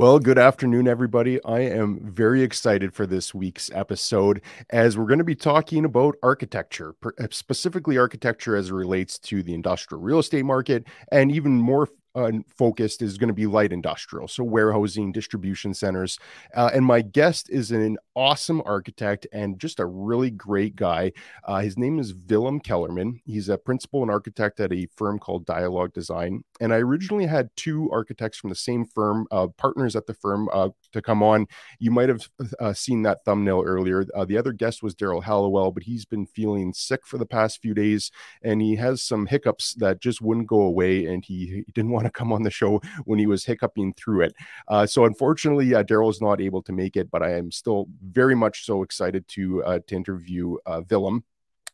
Well, good afternoon, everybody. I am very excited for this week's episode as we're going to be talking about architecture, uh, specifically architecture as it relates to the industrial real estate market, and even more uh, focused is going to be light industrial, so warehousing, distribution centers. Uh, and my guest is an awesome architect and just a really great guy. Uh, his name is Willem Kellerman. He's a principal and architect at a firm called DIALOG Design. And I originally had two architects from the same firm, uh, partners at the firm, uh, to come on. You might have uh, seen that thumbnail earlier. the other guest was Darrell Halliwell, but he's been feeling sick for the past few days and he has some hiccups that just wouldn't go away. And he, he didn't want to come on the show when he was hiccuping through it. Uh, so unfortunately, uh, Daryl is not able to make it, but I am still very much so excited to uh, to interview uh, Willem.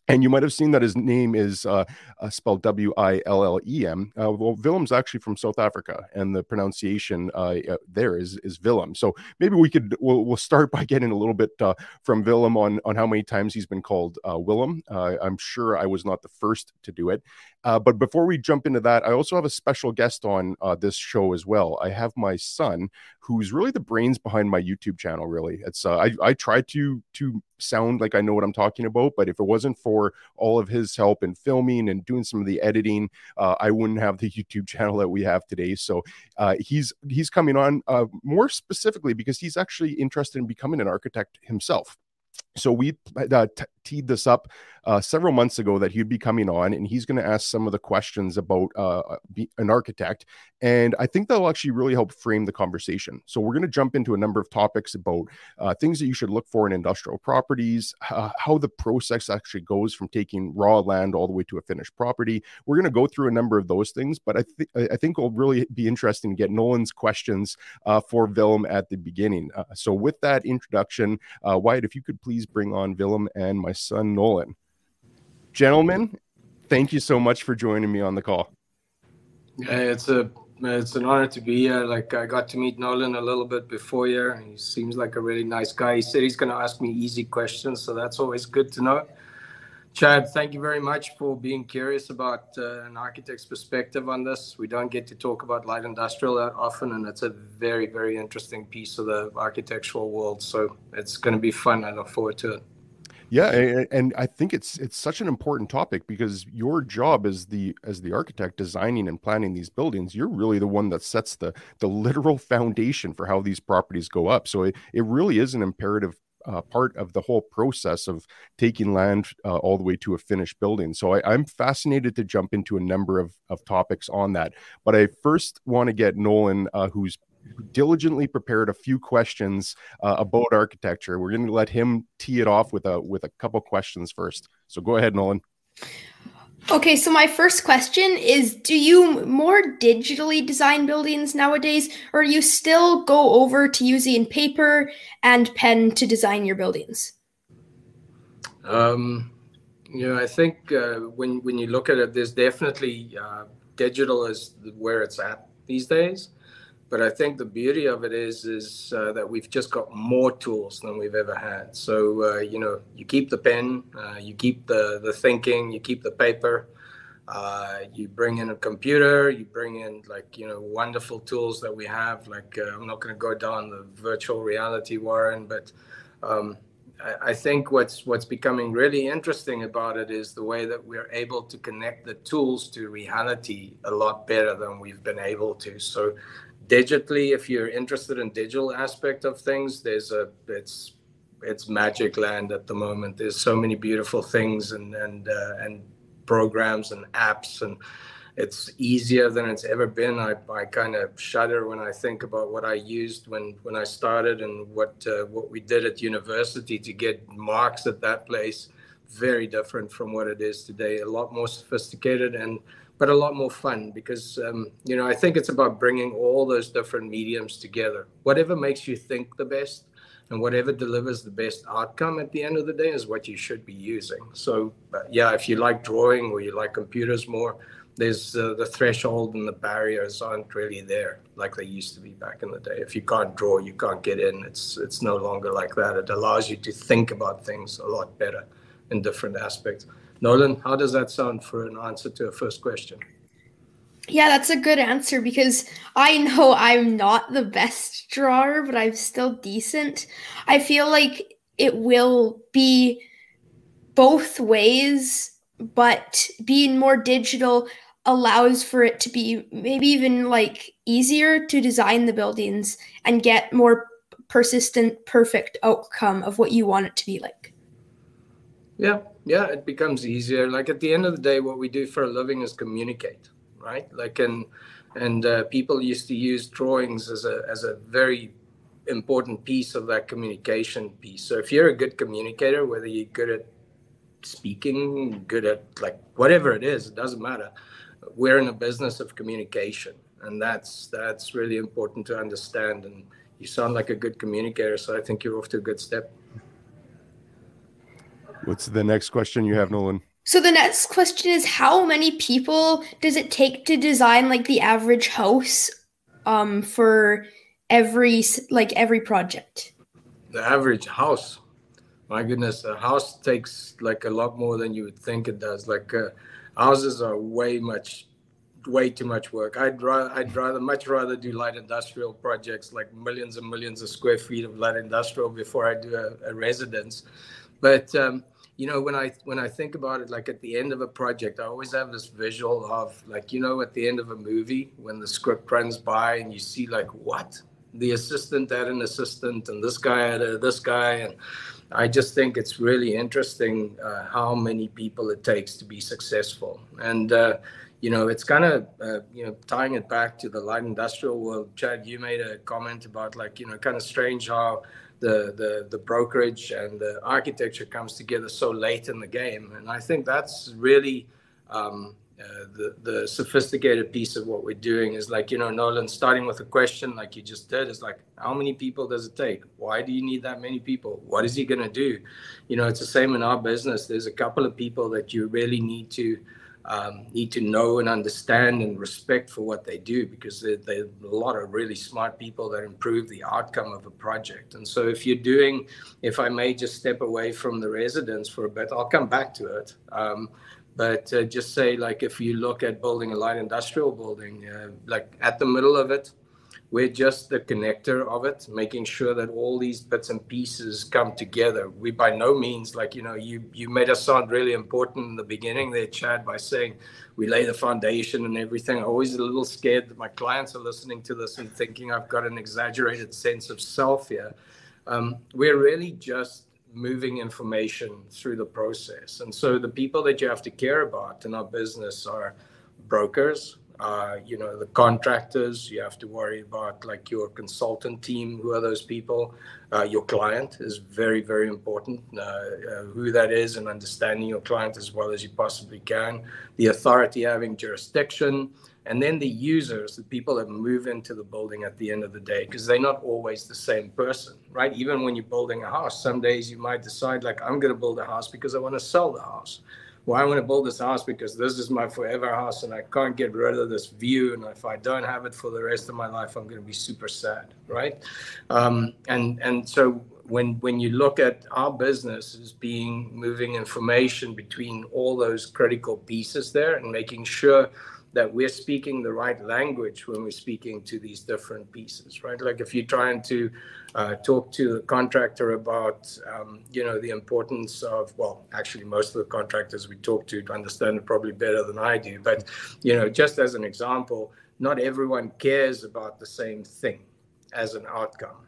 And you might have seen that his name is uh, uh, spelled W I L L E M. Uh, well, Willem's actually from South Africa, and the pronunciation uh, uh, there is is Willem. So maybe we could we'll, we'll start by getting a little bit uh, from Willem on on how many times he's been called Willem. I'm sure I was not the first to do it, but before we jump into that, I also have a special guest on this show as well. I have my son, who's really the brains behind my YouTube channel. Really, it's I I try to to sound like I know what I'm talking about. But if it wasn't for all of his help in filming and doing some of the editing, uh, I wouldn't have the YouTube channel that we have today. So uh, he's he's coming on uh, more specifically because he's actually interested in becoming an architect himself. So we uh, teed this up uh, several months ago that he'd be coming on and he's going to ask some of the questions about uh, an architect. And I think that'll actually really help frame the conversation. So we're going to jump into a number of topics about uh, things that you should look for in industrial properties, uh, how the process actually goes from taking raw land all the way to a finished property. We're going to go through a number of those things, but I, th- I think it'll really be interesting to get Nolan's questions uh, for Willem at the beginning. so with that introduction, Wyatt, if you could please bring on Willem and my son Nolan. Gentlemen, thank you so much for joining me on the call. It's a it's an honor to be here. Like I got to meet Nolan a little bit before here. He seems like a really nice guy. He said he's going to ask me easy questions, so that's always good to know. Chad, thank you very much for being curious about uh, an architect's perspective on this. We don't get to talk about light industrial that often, and it's a very, very interesting piece of the architectural world. So it's going to be fun. I look forward to it. Yeah, and, I think it's it's such an important topic because your job as the as the architect designing and planning these buildings, you're really the one that sets the the literal foundation for how these properties go up. So it, it really is an imperative uh, part of the whole process of taking land uh, all the way to a finished building. So I, am fascinated to jump into a number of, of topics on that. But I first want to get Nolan, uh, who's diligently prepared a few questions uh, about architecture. We're going to let him tee it off with a with a couple questions first. So go ahead, Nolan. Okay, so my first question is Do you more digitally design buildings nowadays, or you still go over to using paper and pen to design your buildings? Um, you know, I think uh, when, when you look at it, there's definitely uh, digital is where it's at these days. But I think the beauty of it is is uh, that we've just got more tools than we've ever had. So uh, you know, you keep the pen, uh, you keep the the thinking, you keep the paper. Uh, you bring in a computer, you bring in like you know wonderful tools that we have. Like uh, I'm not going to go down the virtual reality, Warren, but um, I, I think what's what's becoming really interesting about it is the way that we're able to connect the tools to reality a lot better than we've been able to. So digitally if you're interested in digital aspect of things there's a it's it's magic land at the moment. There's so many beautiful things and and uh, and programs and apps and it's easier than it's ever been. I, I kind of shudder when i think about what i used when when i started and what uh, what we did at university to get marks at that place. Very different from what it is today. A lot more sophisticated and but a lot more fun because um, you know I think it's about bringing all those different mediums together. Whatever makes you think the best and whatever delivers the best outcome at the end of the day is what you should be using. So uh, yeah, if you like drawing or you like computers more, there's uh, the threshold and the barriers aren't really there like they used to be back in the day. If you can't draw, you can't get in. It's it's no longer like that. It allows you to think about things a lot better in different aspects. Nolan, how does that sound for an answer to a first question? Yeah, that's a good answer because I know I'm not the best drawer, but I'm still decent. I feel like it will be both ways, but being more digital allows for it to be maybe even like easier to design the buildings and get more persistent perfect outcome of what you want it to be like yeah yeah it becomes easier. Like at the end of the day what we do for a living is communicate right? Like and and uh, people used to use drawings as a as a very important piece of that communication piece. So if you're a good communicator whether you're good at speaking good at like whatever it is it doesn't matter. We're in a business of communication and that's that's really important to understand. And you sound like a good communicator so i think you're off to a good step what's the next question you have nolan? So the next question is how many people does it take to design like the average house um for every like every project? The average house? My goodness a house takes like a lot more than you would think it does. Like uh, houses are way much way too much work. I'd rather i'd rather much rather do light industrial projects like millions and millions of square feet of light industrial before i do a, a residence. But um, you know when i when i think about it like at the end of a project i always have this visual of like you know at the end of a movie when the script runs by and you see like what the assistant had an assistant and this guy had a, this guy and I just think it's really interesting uh, how many people it takes to be successful. And, uh, you know, it's kind of, uh, you know, tying it back to the light industrial world. Chad, you made a comment about like, you know, kind of strange how the, the, the brokerage and the architecture comes together so late in the game. And I think that's really, um, uh, the the sophisticated piece of what we're doing is like you know Nolan starting with a question like you just did is like how many people does it take? Why do you need that many people? What is he going to do? You know it's the same in our business. There's a couple of people that you really need to um, need to know and understand and respect for what they do because they're, they're a lot of really smart people that improve the outcome of a project. And so if you're doing if i may just step away from the residence for a bit i'll come back to it. Um, but uh, just say, like, if you look at building a light industrial building, uh, like at the middle of it, we're just the connector of it, making sure that all these bits and pieces come together. We by no means like you know you you made us sound really important in the beginning there, Chad, by saying we lay the foundation and everything. I'm always a little scared that my clients are listening to this and thinking I've got an exaggerated sense of self here. Um, we're really just moving information through the process. And so the people that you have to care about in our business are brokers, uh, you know, the contractors. You have to worry about like your consultant team. Who are those people? Uh, your client is very, very important. Uh, uh who that is and understanding your client as well as you possibly can. The authority having jurisdiction and then the users, the people that move into the building at the end of the day, because they're not always the same person, right? Even when you're building a house, some days you might decide, like, I'm going to build a house because I want to sell the house. Well, I want to build this house because this is my forever house and I can't get rid of this view. And if I don't have it for the rest of my life, I'm going to be super sad, right? Um, and and so when when you look at our business as being moving information between all those critical pieces there and making sure that we're speaking the right language when we're speaking to these different pieces, right? Like if you're trying to uh, talk to the contractor about, um, you know, the importance of, well, actually, most of the contractors we talk to understand it probably better than I do. But, you know, just as an example, not everyone cares about the same thing as an outcome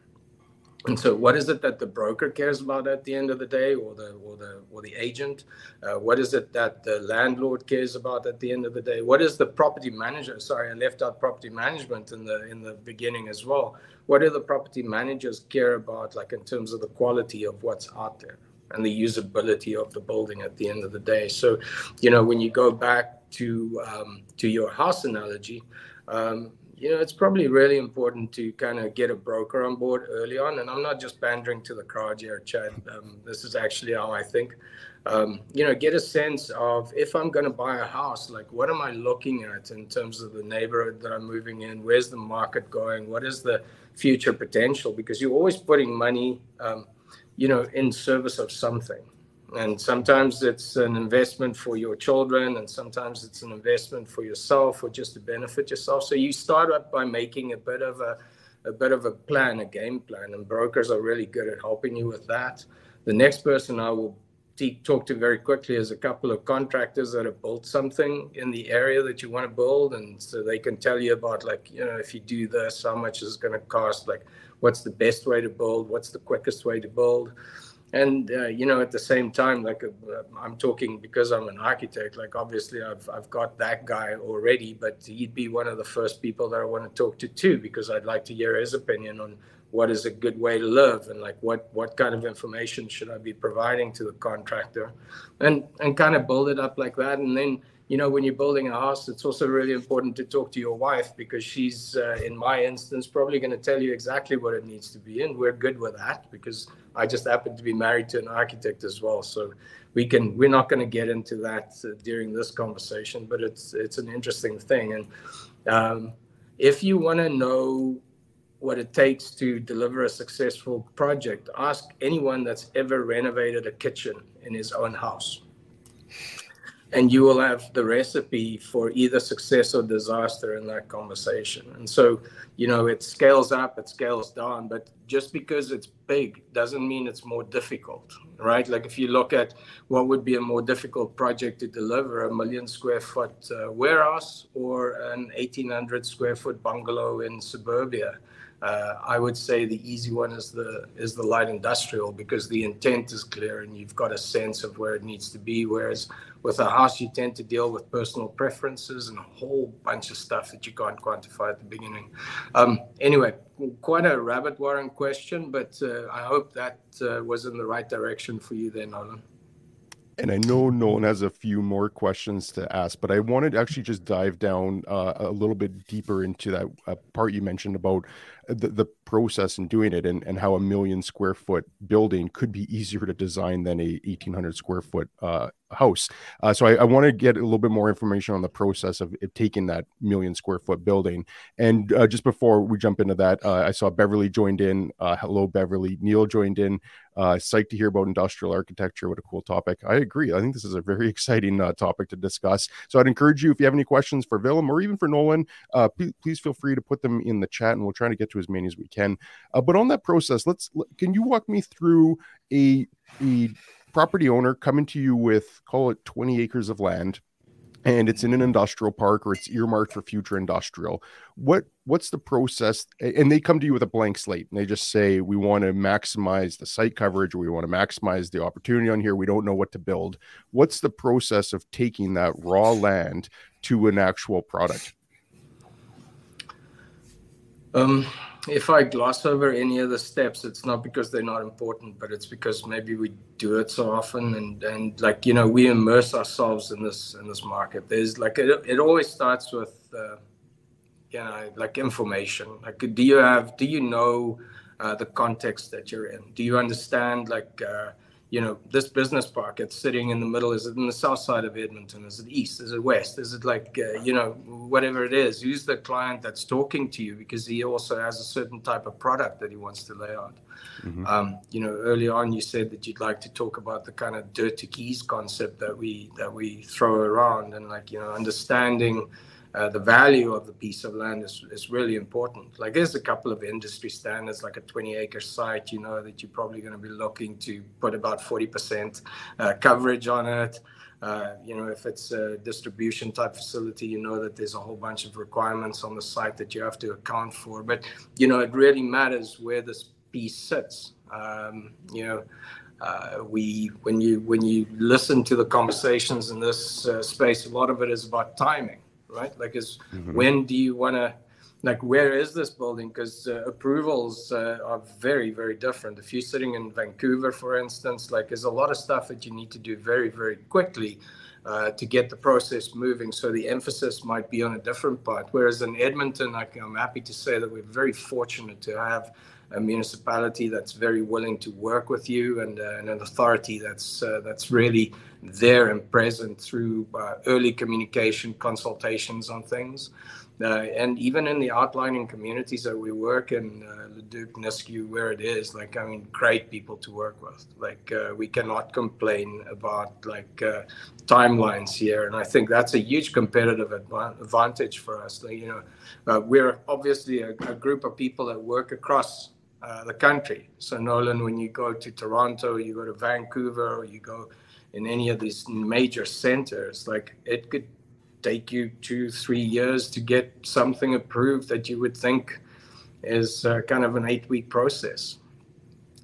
and so, what is it that the broker cares about at the end of the day, or the or the or the agent? Uh, what is it that the landlord cares about at the end of the day? What is the property manager? Sorry, I left out property management in the in the beginning as well. What do the property managers care about, like in terms of the quality of what's out there and the usability of the building at the end of the day? So, you know, when you go back to um, to your house analogy. Um, you know, it's probably really important to kind of get a broker on board early on. And I'm not just pandering to the crowd here, Chad. Um, this is actually how I think. Um, you know, get a sense of if I'm going to buy a house, like what am I looking at in terms of the neighborhood that I'm moving in? Where's the market going? What is the future potential? Because you're always putting money, um, you know, in service of something and sometimes it's an investment for your children and sometimes it's an investment for yourself or just to benefit yourself. So you start up by making a bit of a a bit of a plan a game plan and brokers are really good at helping you with that. The next person i will talk to very quickly is a couple of contractors that have built something in the area that you want to build and so they can tell you about like you know if you do this how much is going to cost? Like what's the best way to build? What's the quickest way to build and uh, you know at the same time like uh, i'm talking because i'm an architect like obviously I've, I've got that guy already but he'd be one of the first people that i want to talk to too because i'd like to hear his opinion on what is a good way to live and like what what kind of information should i be providing to the contractor and and kind of build it up like that. And then you know when you're building a house it's also really important to talk to your wife because she's uh, in my instance probably going to tell you exactly what it needs to be and we're good with that because i just happen to be married to an architect as well so we can we're not going to get into that uh, during this conversation but it's it's an interesting thing and um, if you want to know what it takes to deliver a successful project. Ask anyone that's ever renovated a kitchen in his own house. And you will have the recipe for either success or disaster in that conversation. And so, you know, it scales up, it scales down, but just because it's big doesn't mean it's more difficult, right? Like if you look at what would be a more difficult project to deliver, a million square foot uh, warehouse or an 1800 square foot bungalow in suburbia uh, I would say the easy one is the is the light industrial because the intent is clear and you've got a sense of where it needs to be. Whereas with a house, you tend to deal with personal preferences and a whole bunch of stuff that you can't quantify at the beginning. Um, anyway, quite a rabbit warren question, but uh, I hope that uh, was in the right direction for you there, Nolan and I know Nolan has a few more questions to ask, but I wanted to actually just dive down uh, a little bit deeper into that uh, part you mentioned about the, the process in doing it and, and how a million square foot building could be easier to design than a 1800 square foot uh, house. Uh, so I, I want to get a little bit more information on the process of taking that million square foot building. And uh, just before we jump into that, uh, I saw Beverly joined in. Uh, hello, Beverly. Neil joined in. Uh, psyched to hear about industrial architecture. What a cool topic. I agree. I think this is a very exciting uh, topic to discuss. So I'd encourage you, if you have any questions for Willem or even for Nolan, please, please feel free to put them in the chat and we'll try to get to as many as we can. Uh, but on that process, let's can you walk me through a a property owner coming to you with call it 20 acres of land and it's in an industrial park or it's earmarked for future industrial. What what's the process? And they come to you with a blank slate. And they just say we want to maximize the site coverage. Or we want to maximize the opportunity on here. We don't know what to build. What's the process of taking that raw land to an actual product? Um if I gloss over any of the steps, it's not because they're not important, but it's because maybe we do it so often and and like you know we immerse ourselves in this in this market. There's like it, it always starts with uh, you know like information. Like do you have do you know uh, the context that you're in? Do you understand like uh, you know, this business park, it's sitting in the middle. Is it in the south side of Edmonton? Is it east? Is it west? Is it like, uh, you know, whatever it is? Who's the client that's talking to you? Because he also has a certain type of product that he wants to lay out. Mm-hmm. Um, you know, early on you said that you'd like to talk about the kind of dirt-to-keys concept that we that we throw around, and like you know, understanding uh, the value of the piece of land is, is really important. Like there's a couple of industry standards, like a 20 acre site, you know, that you're probably going to be looking to put about 40% uh, coverage on it. Uh, you know, if it's a distribution type facility, you know that there's a whole bunch of requirements on the site that you have to account for. But, you know, it really matters where this piece sits. Um, you know, uh, we when you when you listen to the conversations in this uh, space, a lot of it is about timing right? Like, is mm-hmm. when do you want to, like, where is this building? Because uh, approvals uh, are very, very different. If you're sitting in Vancouver, for instance, like, there's a lot of stuff that you need to do very, very quickly. Uh, to get the process moving. So the emphasis might be on a different part. Whereas in Edmonton, I, I'm happy to say that we're very fortunate to have a municipality that's very willing to work with you and, uh, and an authority that's uh, that's really there and present through uh, early communication consultations on things Uh, and even in the outlining communities that we work in, uh, Leduc, Nisku, where it is, like, I mean, great people to work with. Like, uh, we cannot complain about, like, timelines here. And I think that's a huge competitive advantage for us. Like, you know, we're obviously a, a, group of people that work across uh, the country. So, Nolan, when you go to Toronto, you go to Vancouver, or you go in any of these major centers, like, it could take you two, three years to get something approved that you would think is uh, kind of an eight week process,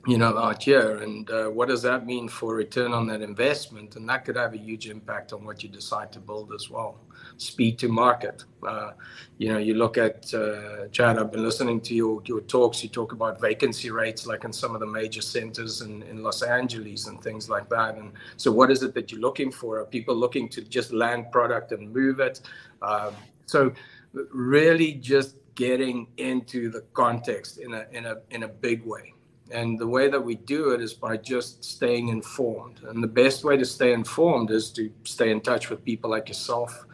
you know, out here. And uh, what does that mean for return on that investment? And that could have a huge impact on what you decide to build as well speed to market. Uh, you know, you look at uh, Chad. I've been listening to your your talks. You talk about vacancy rates, like in some of the major centers in, in Los Angeles and things like that. And so, what is it that you're looking for? Are people looking to just land product and move it? Uh, so, really, just getting into the context in a in a in a big way. And the way that we do it is by just staying informed. And the best way to stay informed is to stay in touch with people like yourself,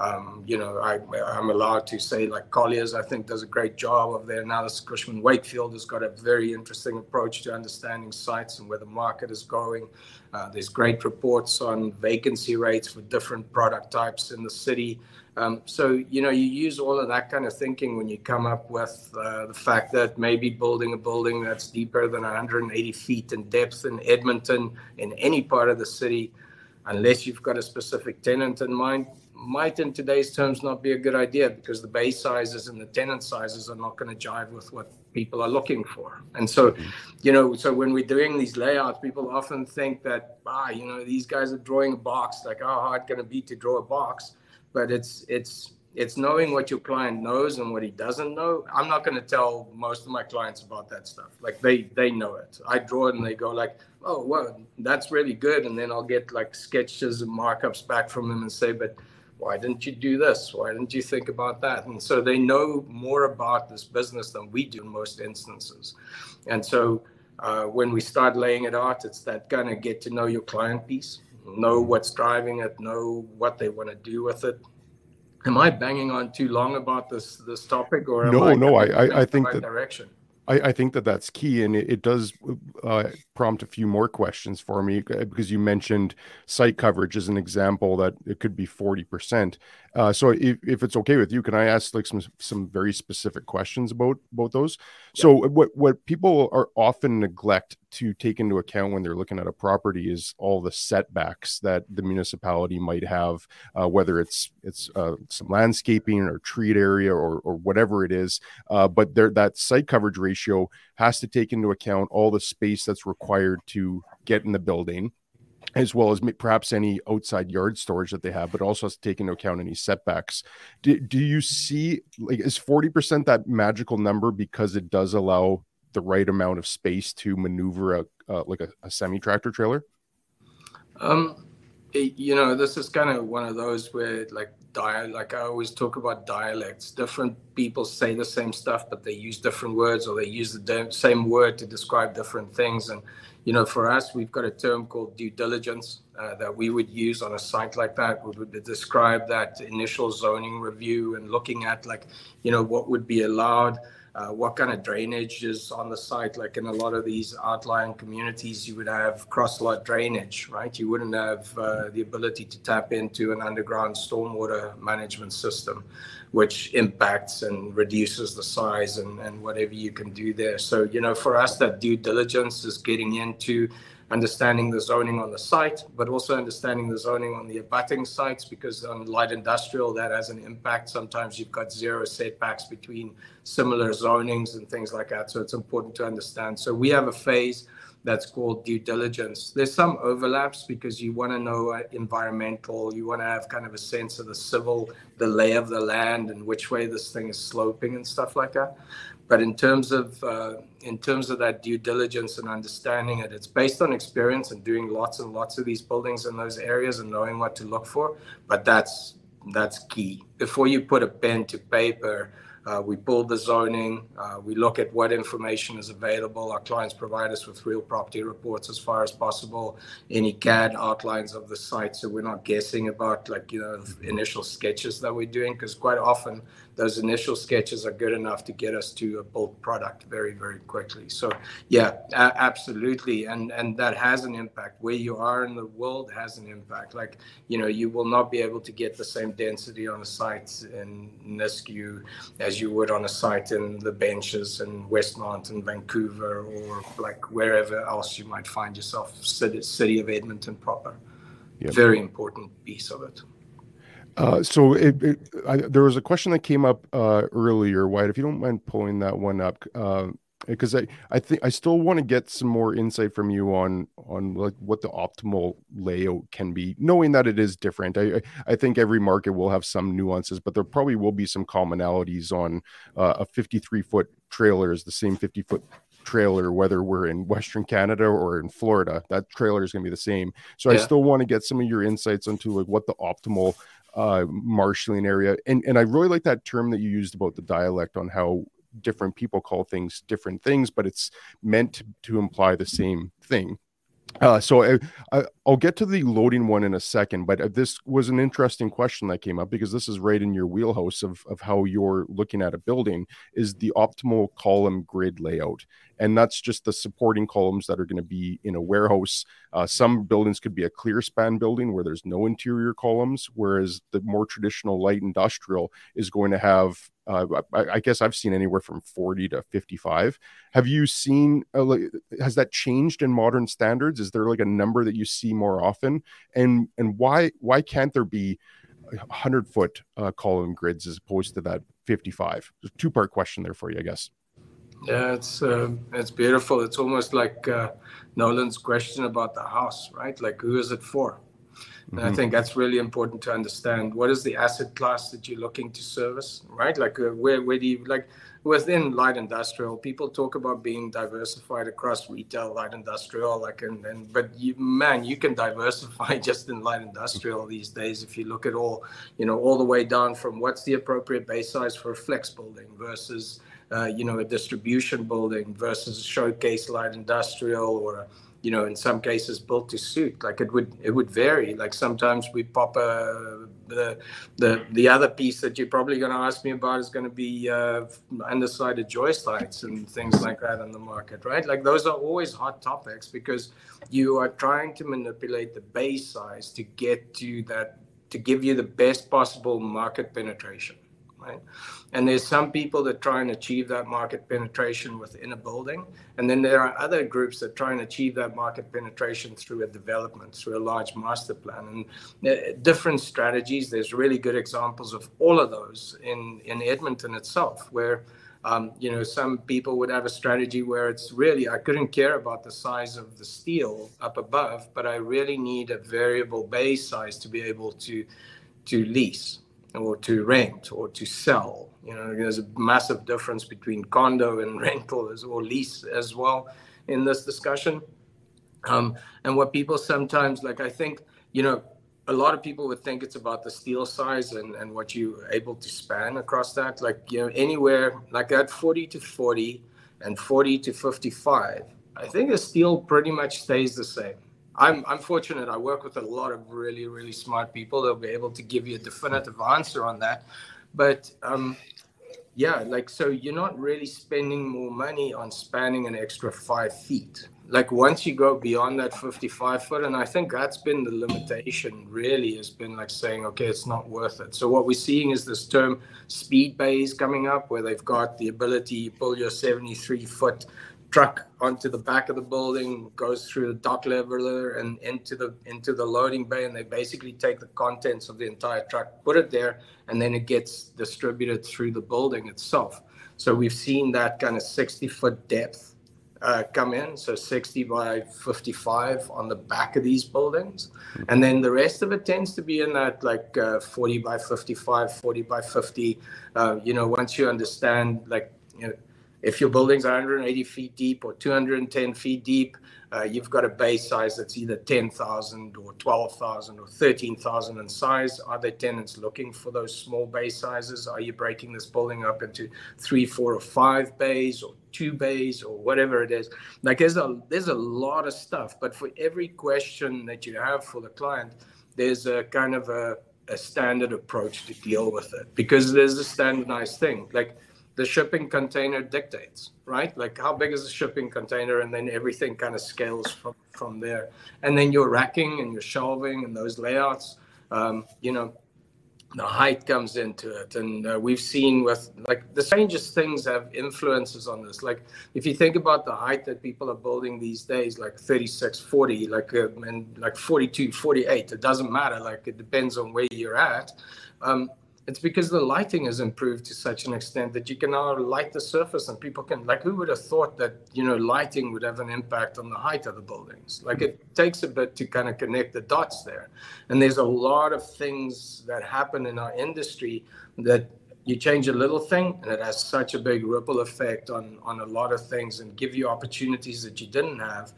um, you know, I, am allowed to say like Colliers, I think does a great job of their analysis. Cushman Wakefield has got a very interesting approach to understanding sites and where the market is going. Uh, there's great reports on vacancy rates for different product types in the city. Um, so, you know, you use all of that kind of thinking when you come up with uh, the fact that maybe building a building that's deeper than 180 feet in depth in Edmonton, in any part of the city, unless you've got a specific tenant in mind, might in today's terms not be a good idea because the base sizes and the tenant sizes are not going to jive with what people are looking for. And so, mm-hmm. you know, so when we're doing these layouts, people often think that, ah, you know, these guys are drawing a box, like how hard can it be to draw a box? But it's it's it's knowing what your client knows and what he doesn't know. I'm not going to tell most of my clients about that stuff. Like they they know it. I draw it and they go like, oh well, that's really good. And then I'll get like sketches and markups back from them and say, but why didn't you do this? Why didn't you think about that? And so they know more about this business than we do in most instances. And so uh, when we start laying it out, it's that kind of get to know your client piece, know what's driving it, know what they want to do with it. Am I banging on too long about this this topic, or no? I no, I I, I think right that direction. I, I, think that that's key, and it, it does uh, prompt a few more questions for me uh, because you mentioned site coverage as an example that it could be forty percent. Uh, so if, if it's okay with you, can I ask like some some very specific questions about about those? Yeah. So what what people are often neglect to take into account when they're looking at a property is all the setbacks that the municipality might have, uh, whether it's it's uh, some landscaping or treat area or or whatever it is. Uh, but there that site coverage ratio has to take into account all the space that's required to get in the building as well as perhaps any outside yard storage that they have, but also has to take into account any setbacks. Do, do you see like is 40% that magical number because it does allow the right amount of space to maneuver a uh, like a, a semi tractor trailer? Um, it, you know, this is kind of one of those where like dia- like I always talk about dialects. Different people say the same stuff, but they use different words or they use the same word to describe different things. And you know, for us, we've got a term called due diligence uh, that we would use on a site like that. We would describe that initial zoning review and looking at like, you know, what would be allowed uh, what kind of drainage is on the site. Like in a lot of these outlying communities, you would have cross lot drainage, right? You wouldn't have uh, the ability to tap into an underground stormwater management system, which impacts and reduces the size and, and whatever you can do there. So, you know, for us, that due diligence is getting into understanding the zoning on the site, but also understanding the zoning on the abutting sites because on light industrial that has an impact. Sometimes you've got zero setbacks between similar zonings and things like that. So it's important to understand. So we have a phase that's called due diligence. There's some overlaps because you want to know uh, environmental, you want to have kind of a sense of the civil, the lay of the land, and which way this thing is sloping and stuff like that. But in terms of uh, in terms of that due diligence and understanding it, it's based on experience and doing lots and lots of these buildings in those areas and knowing what to look for. But that's that's key. Before you put a pen to paper, Uh, we build the zoning. Uh, we look at what information is available. Our clients provide us with real property reports as far as possible, any CAD outlines of the site, so we're not guessing about like you know initial sketches that we're doing because quite often those initial sketches are good enough to get us to a bulk product very very quickly. So yeah, a- absolutely, and and that has an impact. Where you are in the world has an impact. Like you know you will not be able to get the same density on a site in Nisku as you would on a site in the benches in Westmount and Vancouver or like wherever else you might find yourself, city, city of Edmonton proper. Yep. Very important piece of it. Uh, so it, it, I, there was a question that came up uh, earlier, Wyatt. If you don't mind pulling that one up, uh, because I, I think I still want to get some more insight from you on on like what the optimal layout can be, knowing that it is different. I I think every market will have some nuances, but there probably will be some commonalities on uh, a 53 foot trailer is the same 50 foot trailer whether we're in western canada or in florida that trailer is going to be the same so yeah. i still want to get some of your insights into like what the optimal uh marshalling area and and i really like that term that you used about the dialect on how different people call things different things, but it's meant to imply the same thing. Uh, so I, I, will get to the loading one in a second, but uh, this was an interesting question that came up because this is right in your wheelhouse of, of how you're looking at a building is the optimal column grid layout. And that's just the supporting columns that are going to be in a warehouse. Uh, some buildings could be a clear span building where there's no interior columns, whereas the more traditional light industrial is going to have uh, I, I, guess I've seen anywhere from 40 to 55. Have you seen, uh, has that changed in modern standards? Is there like a number that you see more often? And, and why, why can't there be 100 foot uh, column grids as opposed to that 55? Two part question there for you, I guess. Yeah, it's uh, it's beautiful. It's almost like uh, Nolan's question about the house, right? Like, who is it for? And mm-hmm. I think that's really important to understand. What is the asset class that you're looking to service, right? Like, uh, where, where do you, like, within light industrial, people talk about being diversified across retail, light industrial, like, and, and but you, man, you can diversify just in light industrial these days if you look at all, you know, all the way down from what's the appropriate base size for a flex building versus, uh, you know, a distribution building versus a showcase light industrial or you know in some cases built to suit. Like it would it would vary. Like sometimes we pop a the the the other piece that you're probably going to ask me about is going to be uh, undersided joist heights and things like that on the market right? Like those are always hot topics because you are trying to manipulate the base size to get to that to give you the best possible market penetration right? And there's some people that try and achieve that market penetration within a building, and then there are other groups that try and achieve that market penetration through a development, through a large master plan, and uh, different strategies. There's really good examples of all of those in in Edmonton itself, where um, you know, some people would have a strategy where it's really, I couldn't care about the size of the steel up above, but I really need a variable base size to be able to, to lease or to rent or to sell. You know, there's a massive difference between condo and rental as, or lease as well in this discussion. Um, and what people sometimes like, I think, you know, a lot of people would think it's about the steel size and, and what you're able to span across that. Like, you know, anywhere like that 40 to 40 and 40 to 55, I think the steel pretty much stays the same. I'm, I'm fortunate. I work with a lot of really, really smart people. They'll be able to give you a definitive answer on that. But um, yeah, like, so you're not really spending more money on spanning an extra five feet. Like, once you go beyond that 55 foot, and I think that's been the limitation really has been like saying, okay, it's not worth it. So, what we're seeing is this term speed bays coming up where they've got the ability to pull your 73 foot truck onto the back of the building, goes through the dock leveler and into the into the loading bay, and they basically take the contents of the entire truck, put it there, and then it gets distributed through the building itself. So we've seen that kind of 60 foot depth uh, come in, so 60 by 55 on the back of these buildings, and then the rest of it tends to be in that like uh, 40 by 55, 40 by 50. Uh, you know, once you understand like you know, if your building's 180 feet deep or 210 feet deep, uh, you've got a base size that's either 10,000 or 12,000 or 13,000 in size. Are there tenants looking for those small base sizes? Are you breaking this building up into three, four, or five bays or two bays or whatever it is? Like there's a there's a lot of stuff, but for every question that you have for the client, there's a kind of a, a standard approach to deal with it because there's a standardized thing. Like the shipping container dictates, right? Like how big is the shipping container, and then everything kind of scales from from there. And then your racking and your shelving and those layouts, um, you know, the height comes into it. And uh, we've seen with like the strangest things have influences on this. Like if you think about the height that people are building these days like 36 40 like uh, and like 42 48 it doesn't matter. Like it depends on where you're at. Um, it's because the lighting has improved to such an extent that you can now light the surface and people can like who would have thought that you know lighting would have an impact on the height of the buildings? Like it takes a bit to kind of connect the dots there. And there's a lot of things that happen in our industry that you change a little thing and it has such a big ripple effect on on a lot of things and give you opportunities that you didn't have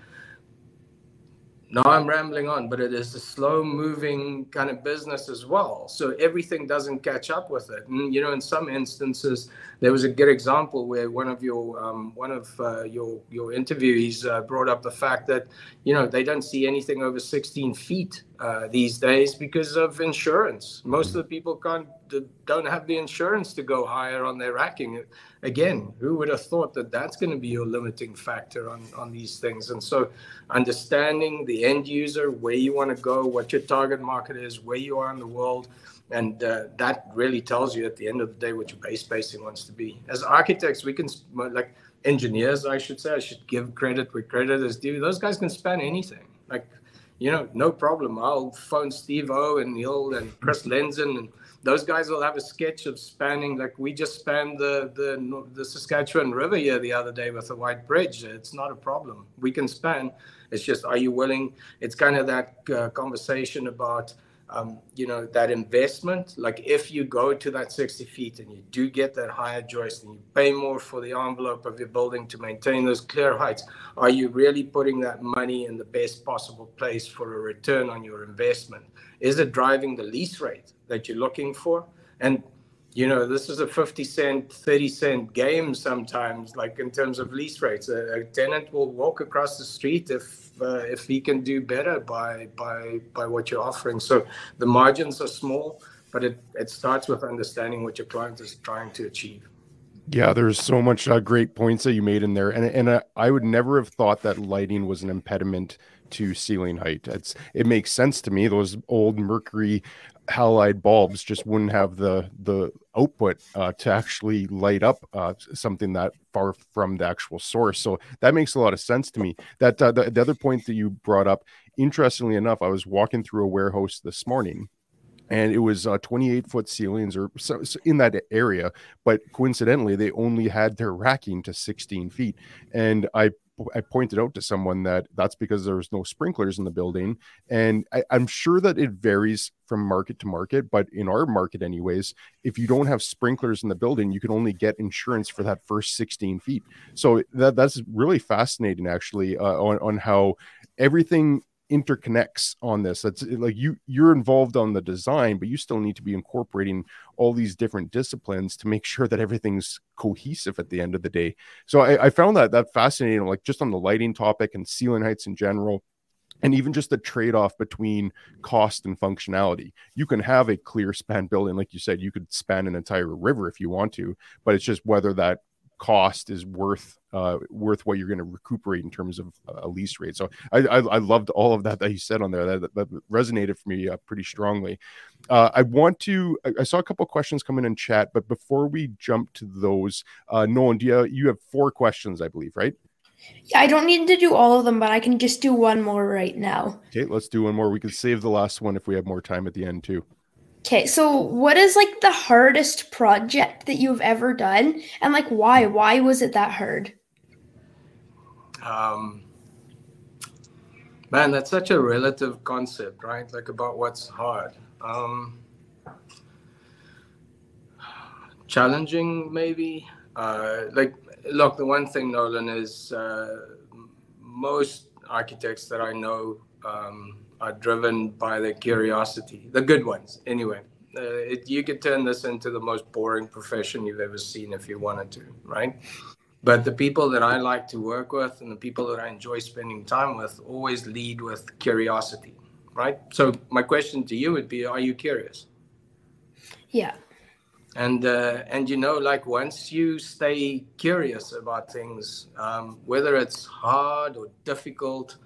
now I'm rambling on, but it is a slow moving kind of business as well. So everything doesn't catch up with it. And, you know, in some instances, there was a good example where one of your um, one of uh, your your interviewees uh, brought up the fact that you know they don't see anything over 16 feet uh, these days because of insurance. Most of the people can't don't have the insurance to go higher on their racking. Again, who would have thought that that's going to be your limiting factor on on these things? And so, understanding the end user, where you want to go, what your target market is, where you are in the world and uh, that really tells you at the end of the day what your base spacing wants to be. As architects, we can like engineers, I should say. I should give credit where credit is due. Those guys can span anything. Like, you know, no problem. I'll phone Steve O and Neil and Chris Lenzen, and those guys will have a sketch of spanning. Like we just spanned the the the Saskatchewan River here the other day with a white bridge. It's not a problem. We can span. It's just, are you willing? It's kind of that uh, conversation about um, you know, that investment, like if you go to that 60 feet and you do get that higher joist and you pay more for the envelope of your building to maintain those clear heights, are you really putting that money in the best possible place for a return on your investment? Is it driving the lease rate that you're looking for? And you know, this is a 50 cent, 30 cent game sometimes, like in terms of lease rates. A, a tenant will walk across the street if uh, if he can do better by by by what you're offering. So the margins are small, but it it starts with understanding what your client is trying to achieve. Yeah, there's so much uh, great points that you made in there, and and uh, I would never have thought that lighting was an impediment to ceiling height. It's it makes sense to me. Those old mercury halide bulbs just wouldn't have the the output uh, to actually light up uh, something that far from the actual source. So that makes a lot of sense to me. That uh, the, the other point that you brought up, interestingly enough, I was walking through a warehouse this morning and it was uh, 28 foot ceilings or so, so, in that area but coincidentally they only had their racking to 16 feet and i I pointed out to someone that that's because there's no sprinklers in the building. And I, am sure that it varies from market to market, but in our market, anyways, if you don't have sprinklers in the building, you can only get insurance for that first 16 feet. So that that's really fascinating, actually, uh, on, on how everything interconnects on this. That's like you you're involved on the design but you still need to be incorporating all these different disciplines to make sure that everything's cohesive at the end of the day. So i, I found that that fascinating like just on the lighting topic and ceiling heights in general and even just the trade-off between cost and functionality. You can have a clear span building like you said you could span an entire river if you want to but it's just whether that cost is worth uh, worth what you're going to recuperate in terms of a lease rate. So I, I, I, loved all of that that you said on there. That, that resonated for me uh, pretty strongly. Uh, I want to. I saw a couple questions come in in chat, but before we jump to those, uh, Nolan, do you, you have four questions, I believe, right? Yeah, I don't need to do all of them, but I can just do one more right now. Okay, let's do one more. We can save the last one if we have more time at the end too. Okay, so what is like the hardest project that you've ever done, and like why? Why was it that hard? Um, man, that's such a relative concept, right? Like about what's hard. Um, challenging, maybe. Uh, like, look, the one thing, Nolan, is uh, most architects that I know um, are driven by their curiosity, the good ones, anyway. Uh, it, you could turn this into the most boring profession you've ever seen if you wanted to, right? But the people that I like to work with and the people that I enjoy spending time with always lead with curiosity, right? So my question to you would be: Are you curious? Yeah. And uh, and you know, like once you stay curious about things, um, whether it's hard or difficult,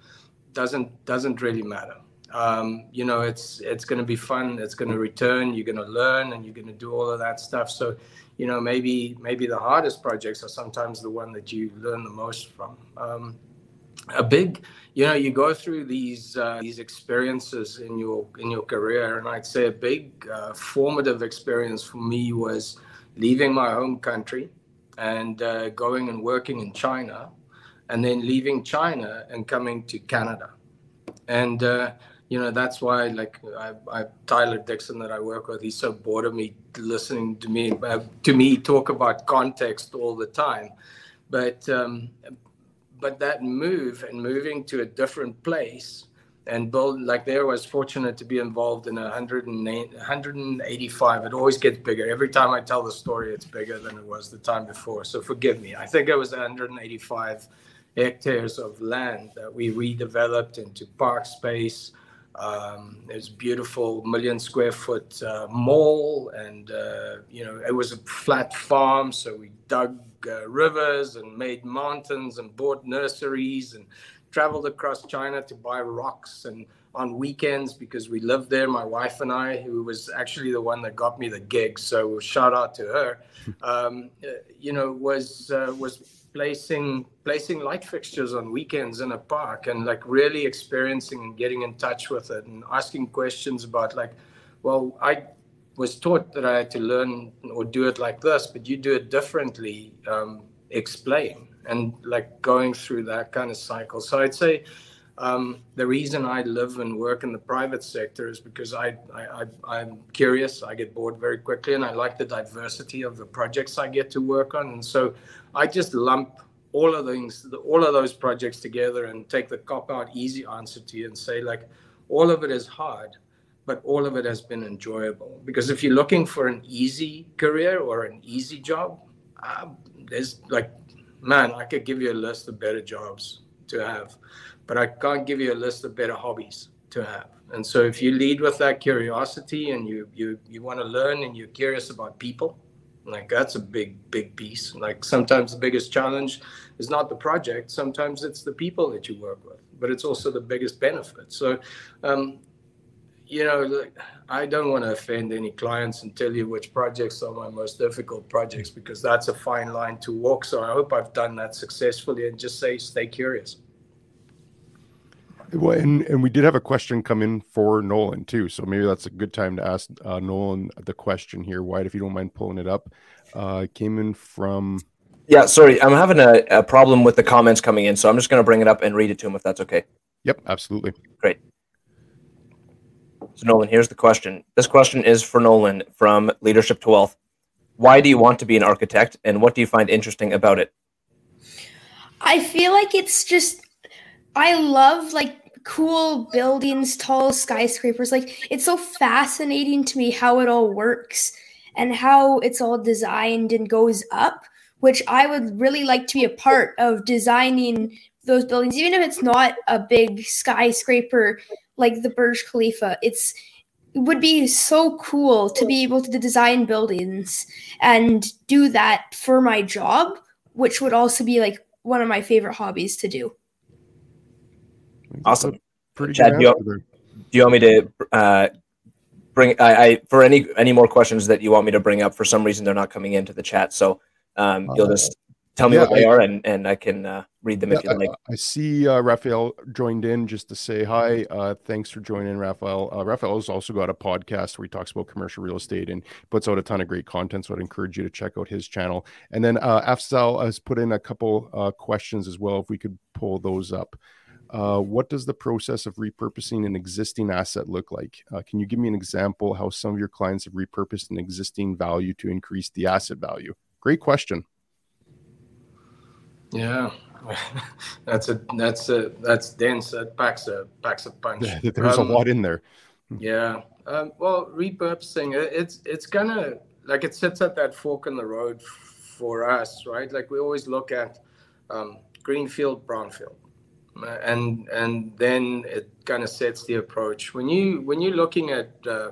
doesn't doesn't really matter um, you know it's it's going to be fun it's going to return you're going to learn and you're going to do all of that stuff. So you know maybe maybe the hardest projects are sometimes the one that you learn the most from. Um, a big you know you go through these uh, these experiences in your in your career and i'd say a big uh, formative experience for me was leaving my home country and uh, going and working in china and then leaving china and coming to canada. And uh, you know that's why like I, I, Tyler Dixon that I work with he's so bored of me listening to me uh, to me talk about context all the time. But um, but that move and moving to a different place and build like there was fortunate to be involved in a 185 it always gets bigger. Every time I tell the story it's bigger than it was the time before. So forgive me. I think it was 185 hectares of land that we redeveloped into park space um, it was a beautiful million square foot uh, mall, and uh, you know it was a flat farm, so we dug uh, rivers and made mountains and bought nurseries and traveled across China to buy rocks and on weekends because we lived there. My wife and I, who was actually the one that got me the gig, so shout out to her. Um, uh, you know, was uh, was placing placing light fixtures on weekends in a park and like really experiencing and getting in touch with it and asking questions about like well i was taught that i had to learn or do it like this but you do it differently um, explain and like going through that kind of cycle. So i'd say um, the reason I live and work in the private sector is because I, I, am curious. I get bored very quickly, and I like the diversity of the projects I get to work on. And so, I just lump all of things, all of those projects together, and take the cop out easy answer to you and say like, all of it is hard, but all of it has been enjoyable. Because if you're looking for an easy career or an easy job, uh, there's like, man, I could give you a list of better jobs to have but I can't give you a list of better hobbies to have. And so if you lead with that curiosity and you you you want to learn and you're curious about people, like that's a big big piece. Like sometimes the biggest challenge is not the project, sometimes it's the people that you work with, but it's also the biggest benefit. So um, you know, I don't want to offend any clients and tell you which projects are my most difficult projects because that's a fine line to walk. So I hope I've done that successfully and just say stay curious. Well, and, and we did have a question come in for Nolan too, so maybe that's a good time to ask uh, Nolan the question here. Wyatt, if you don't mind pulling it up, uh, came in from. Yeah, sorry, I'm having a, a problem with the comments coming in, so I'm just going to bring it up and read it to him if that's okay. Yep, absolutely. Great. So Nolan, here's the question. This question is for Nolan from Leadership to Wealth. Why do you want to be an architect, and what do you find interesting about it? I feel like it's just I love like cool buildings, tall skyscrapers. Like it's so fascinating to me how it all works and how it's all designed and goes up, which I would really like to be a part of designing those buildings, even if it's not a big skyscraper like the Burj Khalifa. It's it would be so cool to be able to design buildings and do that for my job, which would also be like one of my favorite hobbies to do. Awesome. Pretty Chad, do you, do you, want me to uh, bring I, I, for any any more questions that you want me to bring up? For some reason, they're not coming into the chat, so um, you'll just tell me yeah, what they I, are, and and I can uh, read them yeah, if you like. I, I see uh, Raphael joined in just to say hi. Uh, thanks for joining, Raphael. Uh, Raphael's also got a podcast where he talks about commercial real estate and puts out a ton of great content. So I'd encourage you to check out his channel. And then uh, Afzal has put in a couple uh, questions as well. If we could pull those up. Uh, what does the process of repurposing an existing asset look like? Uh, can you give me an example how some of your clients have repurposed an existing value to increase the asset value? Great question. Yeah, that's a that's a that's dense. That packs a packs a punch. There's um, a lot in there. Yeah. Um, well, repurposing it's it's gonna like it sits at that fork in the road for us, right? Like we always look at um, greenfield, brownfield, and and then it kind of sets the approach. When you when you're looking at uh,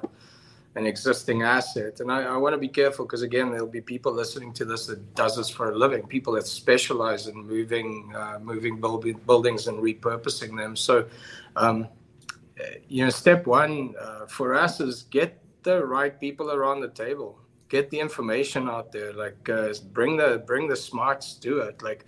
an existing asset. And I, I want to be careful because again, there'll be people listening to this that does this for a living. People that specialize in moving, uh, moving buildings and repurposing them. So, um, you know, step one uh, for us is get the right people around the table. Get the information out there. Like, uh, bring the bring the smarts to it. Like,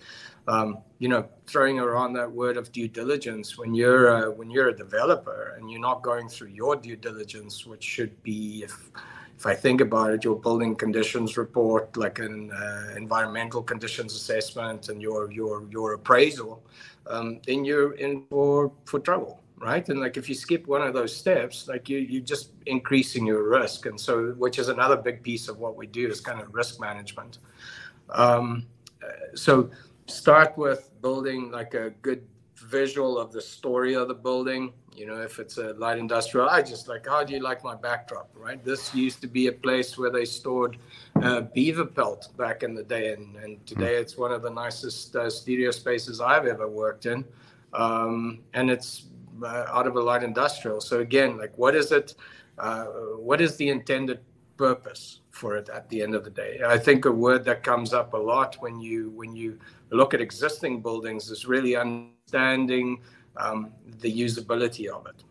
um, you know, throwing around that word of due diligence when you're uh, when you're a developer and you're not going through your due diligence, which should be if if I think about it, your building conditions report, like an uh, environmental conditions assessment, and your your your appraisal, um, then you're in for for trouble, right? And like if you skip one of those steps, like you you're just increasing your risk, and so which is another big piece of what we do is kind of risk management. Um, uh, so start with building like a good visual of the story of the building. You know, if it's a light industrial, I just like, how do you like my backdrop, right? This used to be a place where they stored uh, beaver pelt back in the day, and, and today it's one of the nicest uh, studio spaces I've ever worked in. Um, and it's uh, out of a light industrial. So again, like, what is it? Uh, what is the intended purpose for it at the end of the day? I think a word that comes up a lot when you when you look at existing buildings is really understanding um, the usability of it.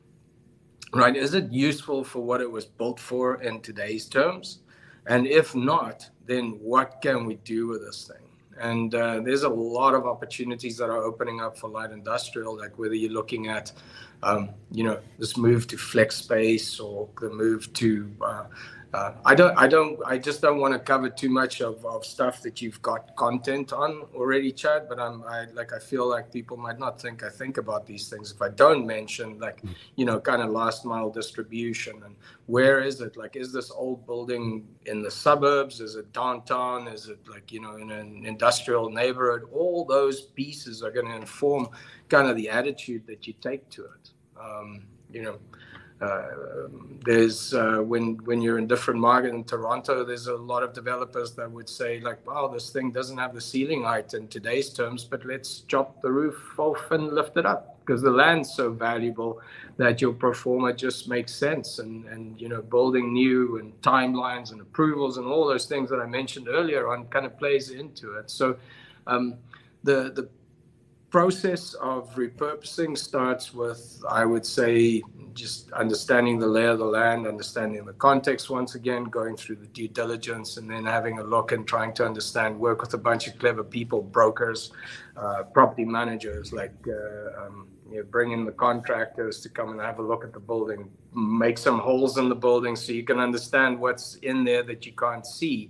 Right? Is it useful for what it was built for in today's terms? And if not, then what can we do with this thing? And uh, there's a lot of opportunities that are opening up for light industrial, like whether you're looking at, um, you know, this move to flex space or the move to uh, uh, I don't, I don't, I just don't want to cover too much of, of stuff that you've got content on already, Chad. But I'm, I like, I feel like people might not think I think about these things if I don't mention, like, hmm. you know, kind of last mile distribution and where is it? Like, is this old building in the suburbs? Is it downtown? Is it like, you know, in an industrial neighborhood? All those pieces are going to inform kind of the attitude that you take to it. Um, you know, there's uh, when when you're in different market in Toronto, there's a lot of developers that would say like, "Wow, this thing doesn't have the ceiling height in today's terms, but let's chop the roof off and lift it up because the land's so valuable that your pro forma just makes sense." And and you know, building new and timelines and approvals and all those things that I mentioned earlier on kind of plays into it. So um, the the process of repurposing starts with, I would say, just understanding the lay of the land, understanding the context once again, going through the due diligence, and then having a look and trying to understand, work with a bunch of clever people, brokers, uh, property managers, like uh, um, you know, bring in the contractors to come and have a look at the building, make some holes in the building so you can understand what's in there that you can't see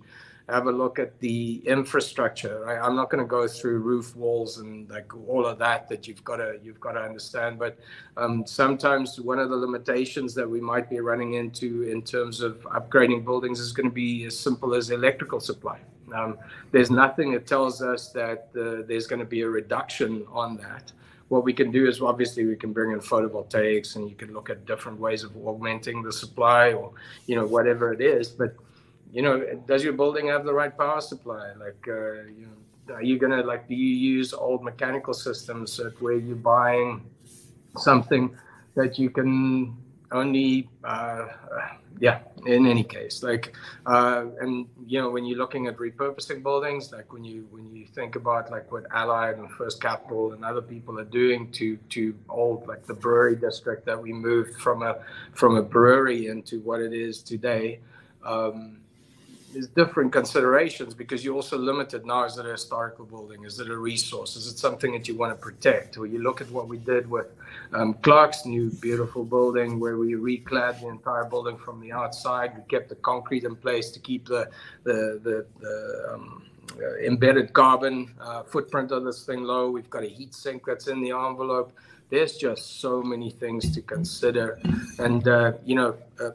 have a look at the infrastructure. I'm not going to go through roof walls and like all of that that you've got to you've got to understand. But um, sometimes one of the limitations that we might be running into in terms of upgrading buildings is going to be as simple as electrical supply. Um, there's nothing that tells us that uh, there's going to be a reduction on that what we can do is obviously we can bring in photovoltaics and you can look at different ways of augmenting the supply or you know whatever it is but you know, does your building have the right power supply? Like, uh, you know, are you gonna like, do you use old mechanical systems where you're buying something that you can only, uh, yeah, in any case, like, uh, and you know, when you're looking at repurposing buildings, like when you when you think about like what Allied and First Capital and other people are doing to to old like the brewery district that we moved from a from a brewery into what it is today. Um, there's different considerations because you're also limited now. Is it a historical building? Is it a resource? Is it something that you want to protect? Or you look at what we did with um, Clark's new beautiful building, where we reclad the entire building from the outside. We kept the concrete in place to keep the the the, the um, uh, embedded carbon uh, footprint of this thing low. We've got a heat sink that's in the envelope. There's just so many things to consider, and uh, you know uh,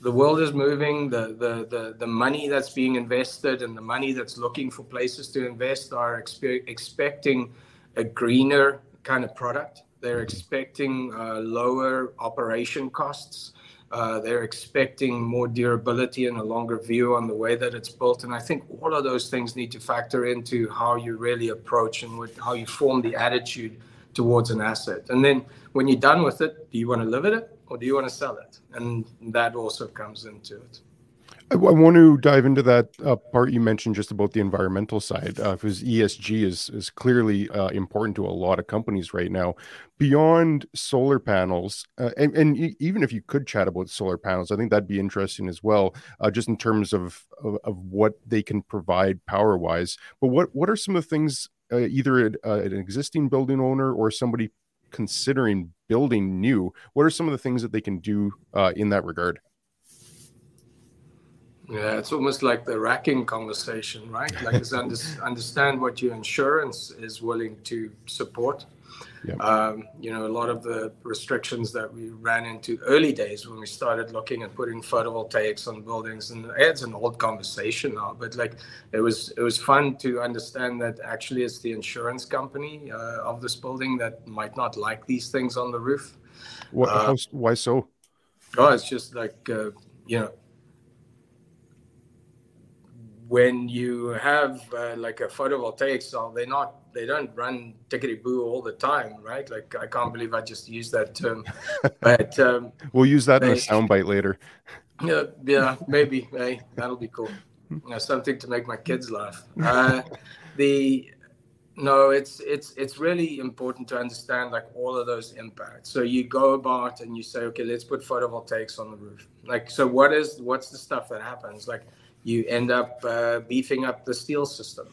the world is moving. The, the, the, the money that's being invested and the money that's looking for places to invest are expe- expecting a greener kind of product. They're expecting uh, lower operation costs. Uh, they're expecting more durability and a longer view on the way that it's built. And I think all of those things need to factor into how you really approach and how you form the attitude towards an asset. And then when you're done with it, do you want to live in it or do you want to sell it? And that also comes into it. I, want to dive into that uh, part you mentioned just about the environmental side, uh, because ESG is is clearly uh, important to a lot of companies right now. Beyond solar panels, uh, and, and even if you could chat about solar panels, I think that'd be interesting as well, uh, just in terms of, of, of what they can provide power wise. But what what are some of the things uh, either an existing building owner or somebody considering building new? What are some of the things that they can do in that regard? Yeah, it's almost like the racking conversation, right? Like, it's under, understand what your insurance is willing to support. Um, you know, a lot of the restrictions that we ran into early days when we started looking at putting photovoltaics on buildings, and it's an old conversation now, but like it was, it was fun to understand that actually it's the insurance company uh, of this building that might not like these things on the roof. What? Uh, why so? Oh, it's just like uh, you know when you have uh, like a photovoltaic cell, they're not they don't run tickety boo all the time, right? Like I can't believe I just used that term, but um, we'll use that they, in a soundbite later. Yeah, yeah, maybe. Hey, that'll be cool. You know, something to make my kids laugh. Uh, the no, it's it's it's really important to understand like all of those impacts. So you go about and you say, okay, let's put photovoltaics on the roof. Like, so what is what's the stuff that happens? Like you end up uh, beefing up the steel system.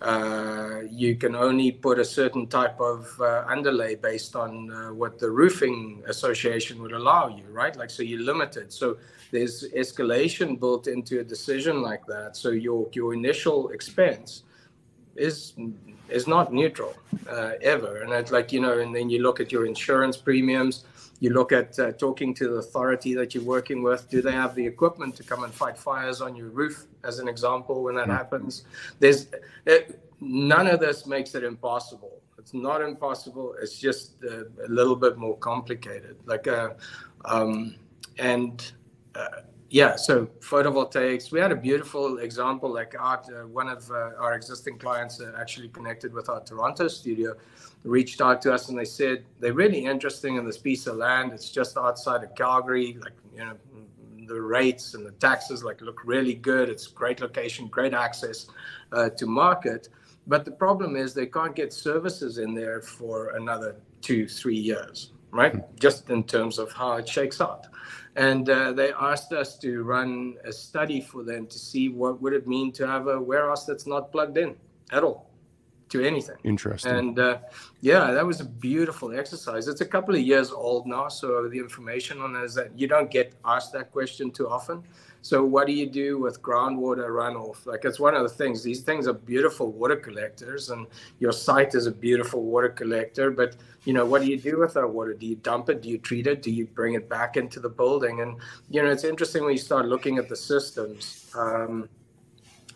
Uh, you can only put a certain type of uh, underlay based on uh, what the roofing association would allow you, right? Like, so you're limited. So there's escalation built into a decision like that. So your your initial expense is is not neutral uh, ever. And it's like you know, and then you look at your insurance premiums you look at uh, talking to the authority that you're working with. Do they have the equipment to come and fight fires on your roof, as an example, when that mm-hmm. happens? There's it, none of this makes it impossible. It's not impossible. It's just uh, a little bit more complicated. Like, uh, um, and uh, yeah, so photovoltaics. We had a beautiful example. Like our, uh, one of uh, our existing clients actually connected with our Toronto studio reached out to us and they said they're really interesting in this piece of land. It's just outside of Calgary. Like, you know, the rates and the taxes like look really good. It's great location, great access uh, to market. But the problem is they can't get services in there for another two, three years, right? Just in terms of how it shakes out. And uh, they asked us to run a study for them to see what would it mean to have a warehouse that's not plugged in at all to anything. Interesting. And uh, yeah, that was a beautiful exercise. It's a couple of years old now, so the information on it is that you don't get asked that question too often. So what do you do with groundwater runoff? Like it's one of the things. These things are beautiful water collectors, and your site is a beautiful water collector. But you know, what do you do with that water? Do you dump it? Do you treat it? Do you bring it back into the building? And you know, it's interesting when you start looking at the systems. Um,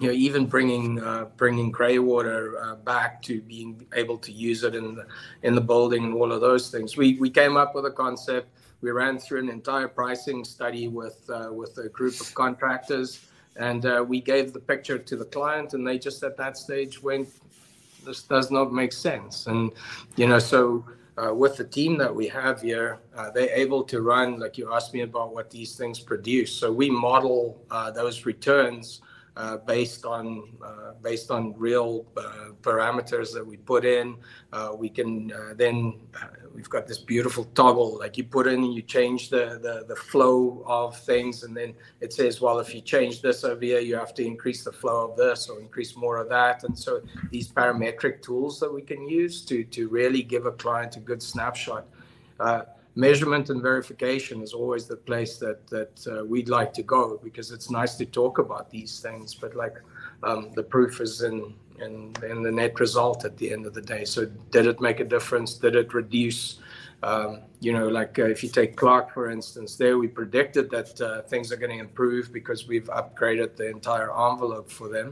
you know, even bringing uh, bringing grey water uh, back to being able to use it in the in the building and all of those things. We we came up with a concept. We ran through an entire pricing study with uh, with a group of contractors, and uh, we gave the picture to the client, and they just at that stage went, "This does not make sense." And you know, so. Uh, with the team that we have here, uh, they're able to run, like you asked me about what these things produce. So we model uh, those returns uh, based on uh, based on real uh, parameters that we put in. Uh, we can uh, then uh, we've got this beautiful toggle. Like you put in and you change the, the the flow of things and then it says well if you change this over here you have to increase the flow of this or increase more of that. And so these parametric tools that we can use to to really give a client a good snapshot measurement and verification is always the place that that uh, we'd like to go because it's nice to talk about these things, but like um, the proof is in, in in the net result at the end of the day. So did it make a difference? Did it reduce Um, you know, like uh, if you take Clark, for instance, there we predicted that uh, things are going to improve because we've upgraded the entire envelope for them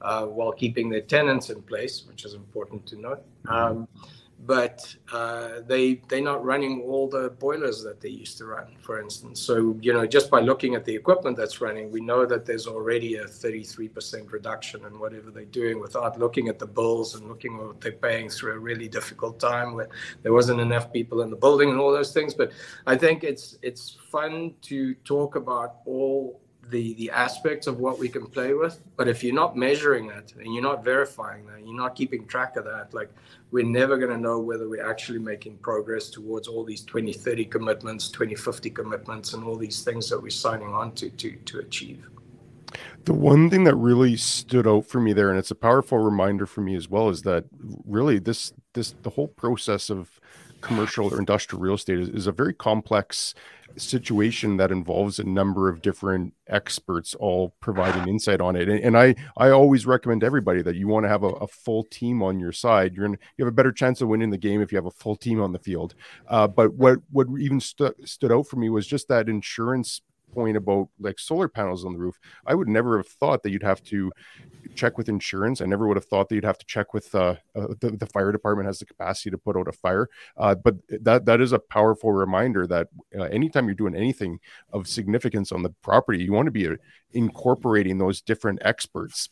uh, while keeping their tenants in place, which is important to note. Um, but uh, they they're not running all the boilers that they used to run, for instance. So you know, just by looking at the equipment that's running, we know that there's already a 33% reduction in whatever they're doing without looking at the bills and looking at what they're paying through a really difficult time where there wasn't enough people in the building and all those things. But I think it's it's fun to talk about all the the aspects of what we can play with but if you're not measuring it and you're not verifying that you're not keeping track of that like we're never going to know whether we're actually making progress towards all these 2030 commitments 2050 commitments and all these things that we're signing on to to to achieve. The one thing that really stood out for me there and it's a powerful reminder for me as well is that really this this the whole process of commercial or industrial real estate is, is a very complex situation that involves a number of different experts all providing insight on it. And, and i i always recommend to everybody that you want to have a, a, full team on your side. You're gonna you have a better chance of winning the game if you have a full team on the field. Uh, but what what even stu- stood out for me was just that insurance point about like solar panels on the roof i would never have thought that you'd have to check with insurance. I never would have thought that you'd have to check with uh, uh, the, the fire department has the capacity to put out a fire. Uh, but that that is a powerful reminder that uh, anytime you're doing anything of significance on the property, you want to be uh, incorporating those different experts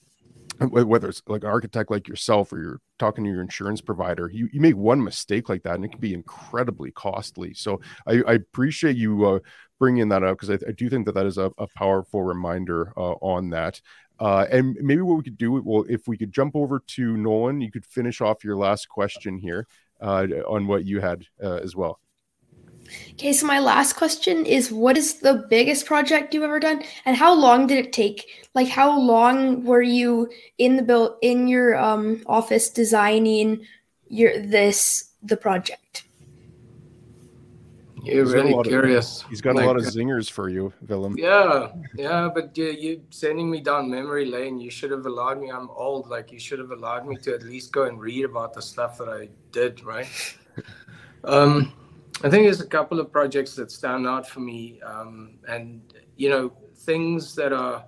whether it's like an architect like yourself or you're talking to your insurance provider you, you make one mistake like that and it can be incredibly costly so i, I appreciate you uh, bringing that up because I, I, do think that that is a, a powerful reminder uh, on that uh, and maybe what we could do, well, if we could jump over to Nolan, you could finish off your last question here uh, on what you had uh, as well. Okay, so my last question is what is the biggest project you've ever done and how long did it take? Like how long were you in the build in your um, office designing your this the project? You're he's really curious. Of, he's got like, a lot of zingers for you, Willem. Yeah, yeah, but you, you sending me down memory lane. You should have allowed me. I'm old. Like you should have allowed me to at least go and read about the stuff that I did. Right. um, I think there's a couple of projects that stand out for me, um, and you know things that are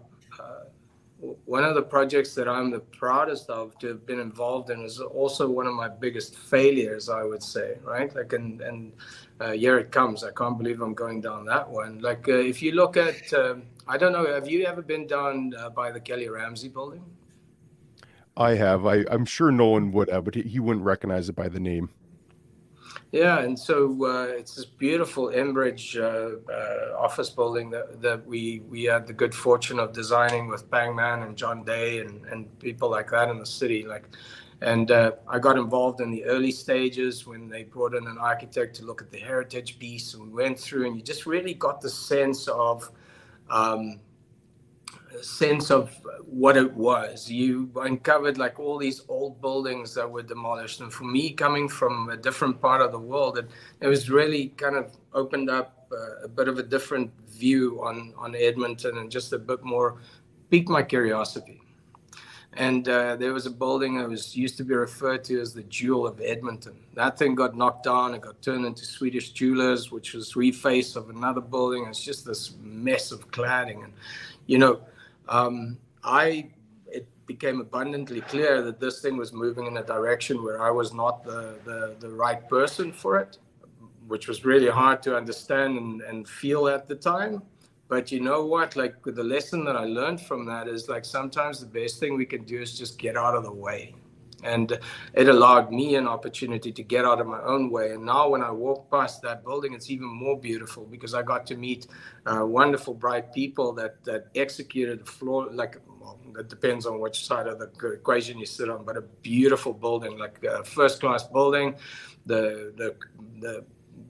one of the projects that I'm the proudest of to have been involved in is also one of my biggest failures, I would say, right? Like, and, and uh, here it comes. I can't believe I'm going down that one. Like, uh, if you look at, uh, I don't know, have you ever been down uh, by the Kelly Ramsay building? I have. I, I'm sure no one would have, but he, he wouldn't recognize it by the name. Yeah, and so uh, it's this beautiful Enbridge uh, uh, office building that, that we we had the good fortune of designing with Bangman and John Day and, and people like that in the city. Like, and uh, I got involved in the early stages when they brought in an architect to look at the heritage piece, and we went through, and you just really got the sense of. Um, sense of what it was. You uncovered like all these old buildings that were demolished. And for me, coming from a different part of the world, it, it was really kind of opened up uh, a bit of a different view on, on Edmonton and just a bit more piqued my curiosity. And uh, there was a building that was used to be referred to as the Jewel of Edmonton. That thing got knocked down. It got turned into Swedish Jewelers, which was refaced of another building. It's just this mess of cladding. And, you know, um, I it became abundantly clear that this thing was moving in a direction where I was not the, the, the right person for it, which was really hard to understand and, and feel at the time. But you know what? Like the lesson that I learned from that is like sometimes the best thing we can do is just get out of the way and it allowed me an opportunity to get out of my own way. And now when i walk past that building it's even more beautiful because i got to meet uh, wonderful bright people that that executed the floor like well, it depends on which side of the equation you sit on but a beautiful building like a first class building. The the the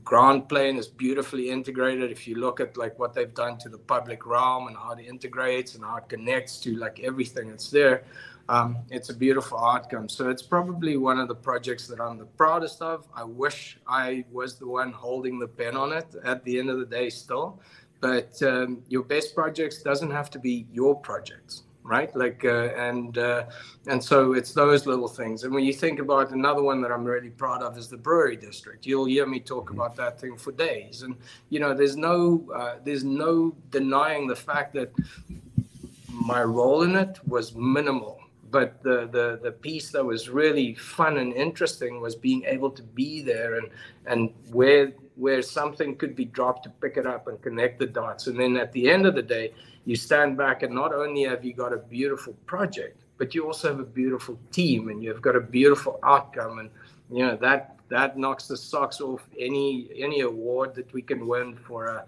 ground plane is beautifully integrated. If you look at like what they've done to the public realm and how it integrates and how it connects to like everything that's there um, it's a beautiful outcome. So it's probably one of the projects that I'm the proudest of. I wish I was the one holding the pen on it at the end of the day still. But um, your best projects doesn't have to be your projects, right? Like, uh, and uh, and so it's those little things. And when you think about another one that I'm really proud of is the brewery district. You'll hear me talk about that thing for days. And you know, there's no uh, there's no denying the fact that my role in it was minimal. But the, the the piece that was really fun and interesting was being able to be there and and where where something could be dropped to pick it up and connect the dots. And then at the end of the day, you stand back and not only have you got a beautiful project, but you also have a beautiful team and you've got a beautiful outcome. And you know that that knocks the socks off any any award that we can win for a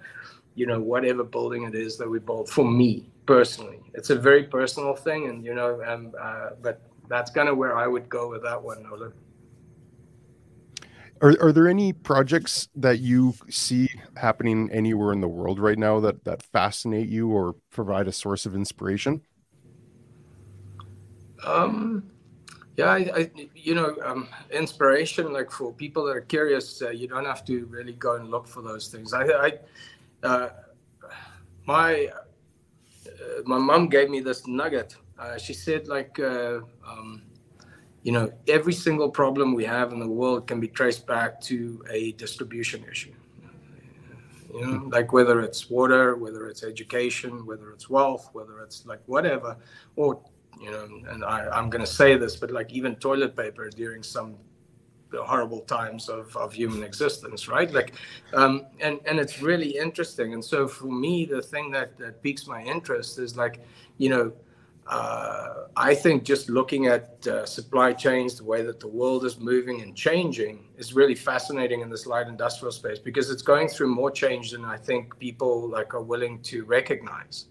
you know whatever building it is that we build. For me personally, it's a very personal thing, and you know, um, uh, but that's kind of where I would go with that one, Nolan. Are, are there any projects that you see happening anywhere in the world right now that, that fascinate you or provide a source of inspiration? Um, yeah, I, I, you know, um, inspiration, like for people that are curious, uh, you don't have to really go and look for those things. I, I uh, my, my mom gave me this nugget. Uh, she said like, uh, um, you know, every single problem we have in the world can be traced back to a distribution issue. You know, hmm. like whether it's water, whether it's education, whether it's wealth, whether it's like whatever, or you know, and I, I'm going to say this, but like even toilet paper during some horrible times of, of human existence, right? Like, um, and and it's really interesting. And so for me, the thing that that piques my interest is like, you know, uh, I think just looking at uh, supply chains, the way that the world is moving and changing, is really fascinating in this light industrial space because it's going through more change than I think people like are willing to recognize.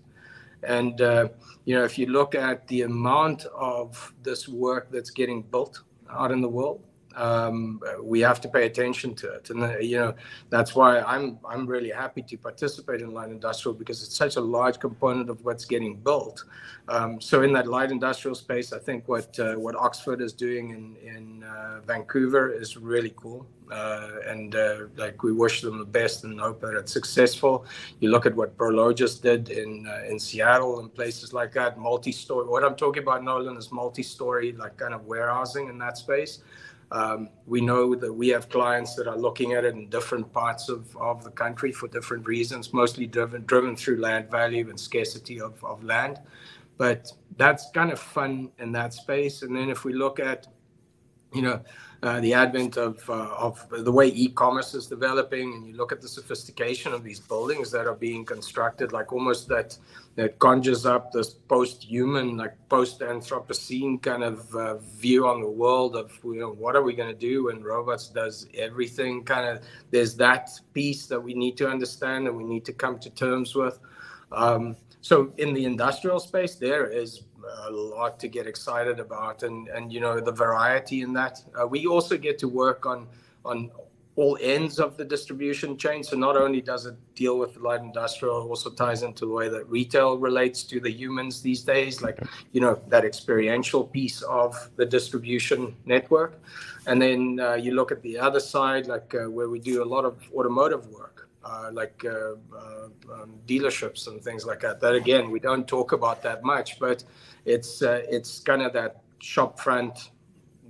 And uh, you know, if you look at the amount of this work that's getting built out in the world, um, we have to pay attention to it. And uh, you know that's why I'm I'm really happy to participate in light industrial because it's such a large component of what's getting built. Um, so in that light industrial space, I think what uh, what Oxford is doing in in uh, Vancouver is really cool. Uh, and uh, like we wish them the best and hope that it's successful. You look at what Prologis did in uh, in Seattle and places like that, multi-story. What I'm talking about, Nolan, is multi-story, like kind of warehousing in that space. Um, we know that we have clients that are looking at it in different parts of, of the country for different reasons, mostly driven driven through land value and scarcity of, of land. But that's kind of fun in that space. And then if we look at, you know, uh, the advent of uh, of the way e-commerce is developing, and you look at the sophistication of these buildings that are being constructed, like almost that that conjures up this post-human, like post-Anthropocene kind of uh, view on the world of you know what are we going to do when robots does everything? Kind of there's that piece that we need to understand and we need to come to terms with. Um, so in the industrial space, there is a lot to get excited about, and and you know the variety in that. Uh, we also get to work on on all ends of the distribution chain. So not only does it deal with the light industrial, it also ties into the way that retail relates to the humans these days, like you know that experiential piece of the distribution network. And then uh, you look at the other side, like uh, where we do a lot of automotive work uh, like uh, uh, um, dealerships and things like that. That again, we don't talk about that much, but it's uh, it's kind of that shop front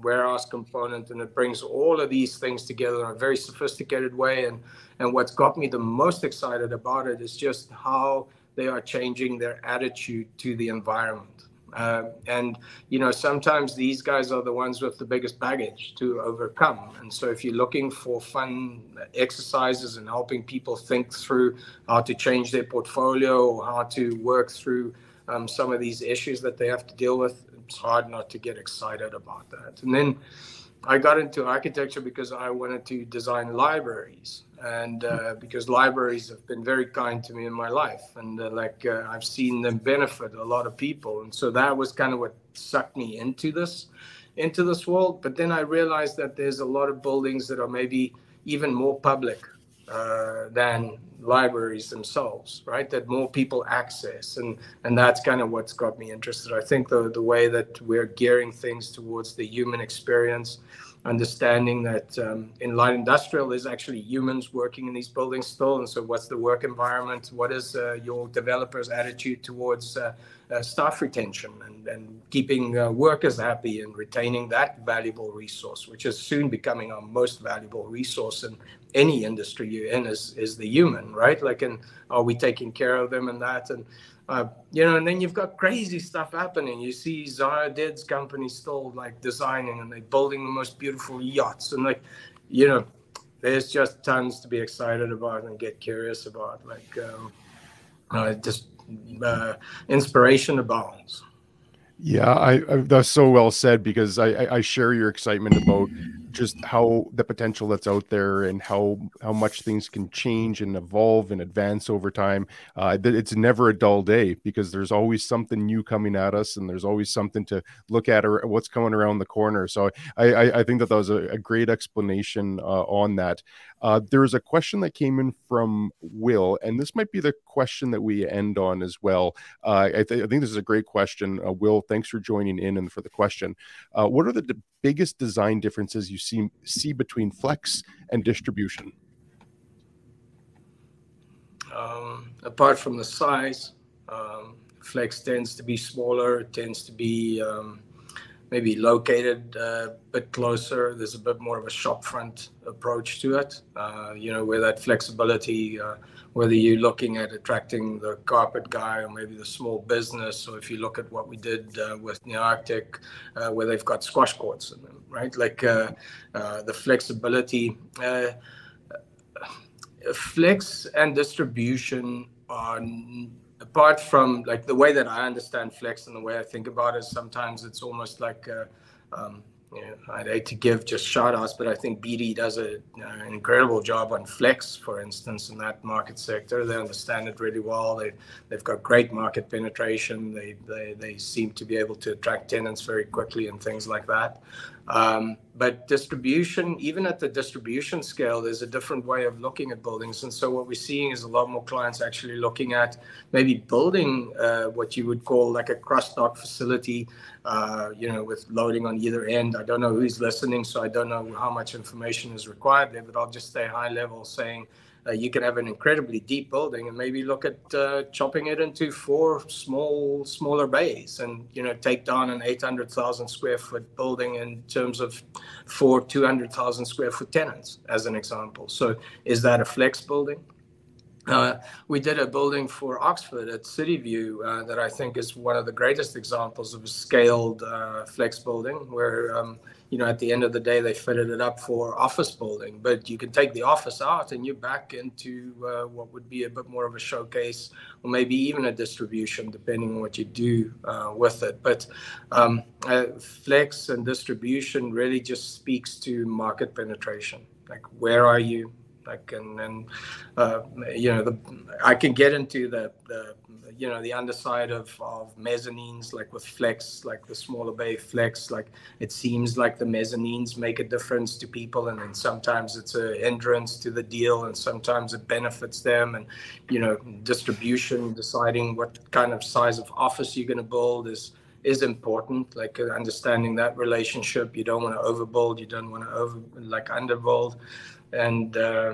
warehouse component, and it brings all of these things together in a very sophisticated way. And and what's got me the most excited about it is just how they are changing their attitude to the environment. Uh, and you know, sometimes these guys are the ones with the biggest baggage to overcome. And so, if you're looking for fun exercises and helping people think through how to change their portfolio or how to work through um, some of these issues that they have to deal with, it's hard not to get excited about that. And then I got into architecture because I wanted to design libraries. And uh, because libraries have been very kind to me in my life. And uh, like uh, i've seen them benefit a lot of people. And so that was kind of what sucked me into this into this world. But then i realized that there's a lot of buildings that are maybe even more public uh, than libraries themselves right? That more people access. And and that's kind of what's got me interested. I think the the way that we're gearing things towards the human experience understanding that um, in light industrial there's actually humans working in these buildings still. And so what's the work environment? What is uh, your developers attitude towards uh, staff retention and, and keeping uh, workers happy and retaining that valuable resource, which is soon becoming our most valuable resource in any industry you're in is, is the human, right? Like, and are we taking care of them and that? And, uh, you know, and then you've got crazy stuff happening. You see Zaha Hadid's company still like designing and they're building the most beautiful yachts and like, you know, there's just tons to be excited about and get curious about. Like, um, uh, just uh, inspiration abounds. Yeah, I, I, that's so well said because I, I, I share your excitement about just how the potential that's out there and how how much things can change and evolve and advance over time. Uh, it's never a dull day because there's always something new coming at us and there's always something to look at or what's coming around the corner. So I I, I think that that was a, a great explanation uh, on that. Uh, there was a question that came in from Will, and this might be the question that we end on as well. Uh, I, th- I, think this is a great question. Uh, Will, thanks for joining in and for the question. Uh, what are the d- biggest design differences you see, see between flex and distribution? Um, apart from the size, um, flex tends to be smaller, it tends to be um, maybe located a bit closer. There's a bit more of a shopfront approach to it. Uh, you know, where that flexibility, uh, whether you're looking at attracting the carpet guy or maybe the small business, or if you look at what we did uh, with Nearctic, uh, where they've got squash courts in them, right? Like uh, uh, the flexibility. flex and distribution are apart from like the way that I understand flex and the way I think about it, sometimes it's almost like, uh, um, you know, I'd hate to give just shout outs, but I think BD does a, an incredible job on flex, for instance, in that market sector. They understand it really well. They, they've got great market penetration. They, they, they seem to be able to attract tenants very quickly and things like that. Um, but distribution, even at the distribution scale, there's a different way of looking at buildings. And so what we're seeing is a lot more clients actually looking at maybe building uh, what you would call like a cross dock facility, uh, you know, with loading on either end. I don't know who's listening, so I don't know how much information is required there, but I'll just stay high level saying, uh, you can have an incredibly deep building and maybe look at uh, chopping it into four small smaller bays and you know take down an 800,000 square foot building in terms of four 200,000 square foot tenants as an example so is that a flex building we did a building for Oxford at CityView uh, that I think is one of the greatest examples of a scaled uh, flex building, where um, you know at the end of the day they fitted it up for office building, but you can take the office out and you're back into uh, what would be a bit more of a showcase or maybe even a distribution, depending on what you do uh, with it. But um, uh, flex and distribution really just speaks to market penetration. Like where are you? Like and and uh, you know the I can get into the, the you know the underside of, of mezzanines like with flex like the smaller bay flex like it seems like the mezzanines make a difference to people and then sometimes it's a hindrance to the deal and sometimes it benefits them and you know distribution deciding what kind of size of office you're going to build is is important like understanding that relationship. You don't want to overbuild you don't want to over like underbuild and uh,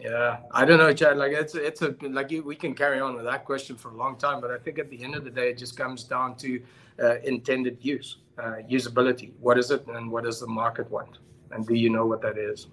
yeah, I don't know, Chad. Like it's it's a like we can carry on with that question for a long time, but I think at the end of the day, it just comes down to uh, intended use, uh, usability. What is it, and what does the market want, and do you know what that is?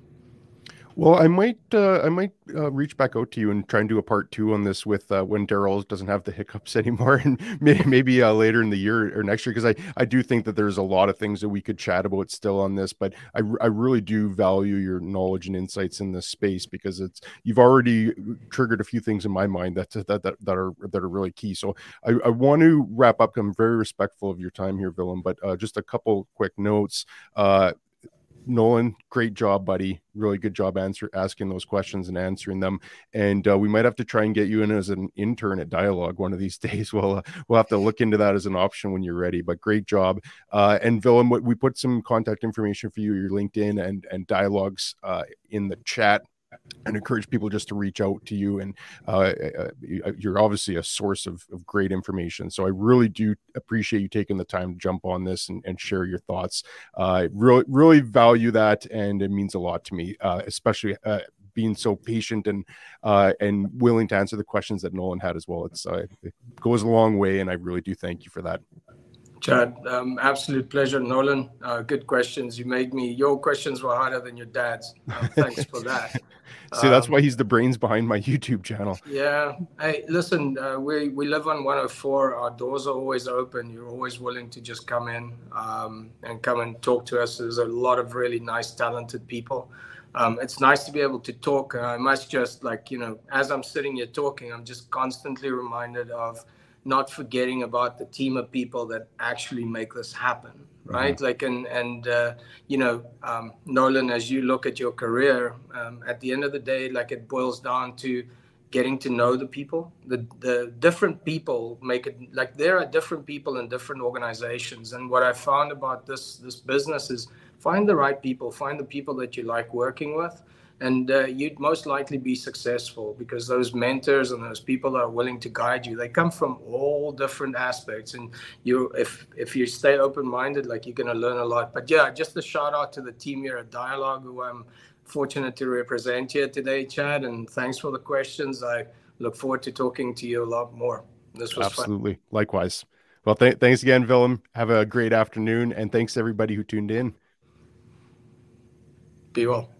Well, I might uh, I might uh, reach back out to you and try and do a part two on this with uh, when Darrell doesn't have the hiccups anymore, and maybe, maybe uh, later in the year or next year because I I do think that there's a lot of things that we could chat about still on this, but I I really do value your knowledge and insights in this space because it's you've already triggered a few things in my mind that that that, that are that are really key. So I, I want to wrap up. I'm very respectful of your time here, Willem, but uh, just a couple quick notes. Nolan, great job, buddy. Really good job answer asking those questions and answering them. And uh, we might have to try and get you in as an intern at DIALOG one of these days. We'll uh, we'll have to look into that as an option when you're ready. But great job. Uh, and Willem, we put some contact information for you, your LinkedIn and and DIALOG's uh, in the chat and encourage people just to reach out to you. And uh, uh, uh, you're obviously a source of, of, great information. So I really do appreciate you taking the time to jump on this and, and share your thoughts. Uh, really, really value that, and it means a lot to me, uh, especially uh, being so patient and uh, and willing to answer the questions that Nolan had as well. It's uh, it goes a long way, and I really do thank you for that. Chad, um, absolute pleasure. Nolan, uh, good questions. You made me, your questions were harder than your dad's. Uh, thanks for that. See, that's um, why he's the brains behind my YouTube channel. Yeah. Hey, listen, uh, we, we live on 104. Our doors are always open. You're always willing to just come in um, and come and talk to us. There's a lot of really nice, talented people. Um, it's nice to be able to talk. I must just, like, you know, as I'm sitting here talking, I'm just constantly reminded of not forgetting about the team of people that actually make this happen right? Mm-hmm. like and and uh, you know um, nolan as you look at your career um, at the end of the day like it boils down to getting to know the people. The the different people make it like there are different people in different organizations. And what i found about this this business is find the right people find the people that you like working with and uh, you'd most likely be successful because those mentors and those people that are willing to guide you they come from all different aspects. And you if if you stay open-minded like you're going to learn a lot. But yeah just a shout out to the team here at DIALOG who i'm fortunate to represent here today chad. And thanks for the questions. I look forward to talking to you a lot more. This was absolutely. Fun. likewise. Well th- thanks again willem. Have a great afternoon. And thanks everybody who tuned in. Be well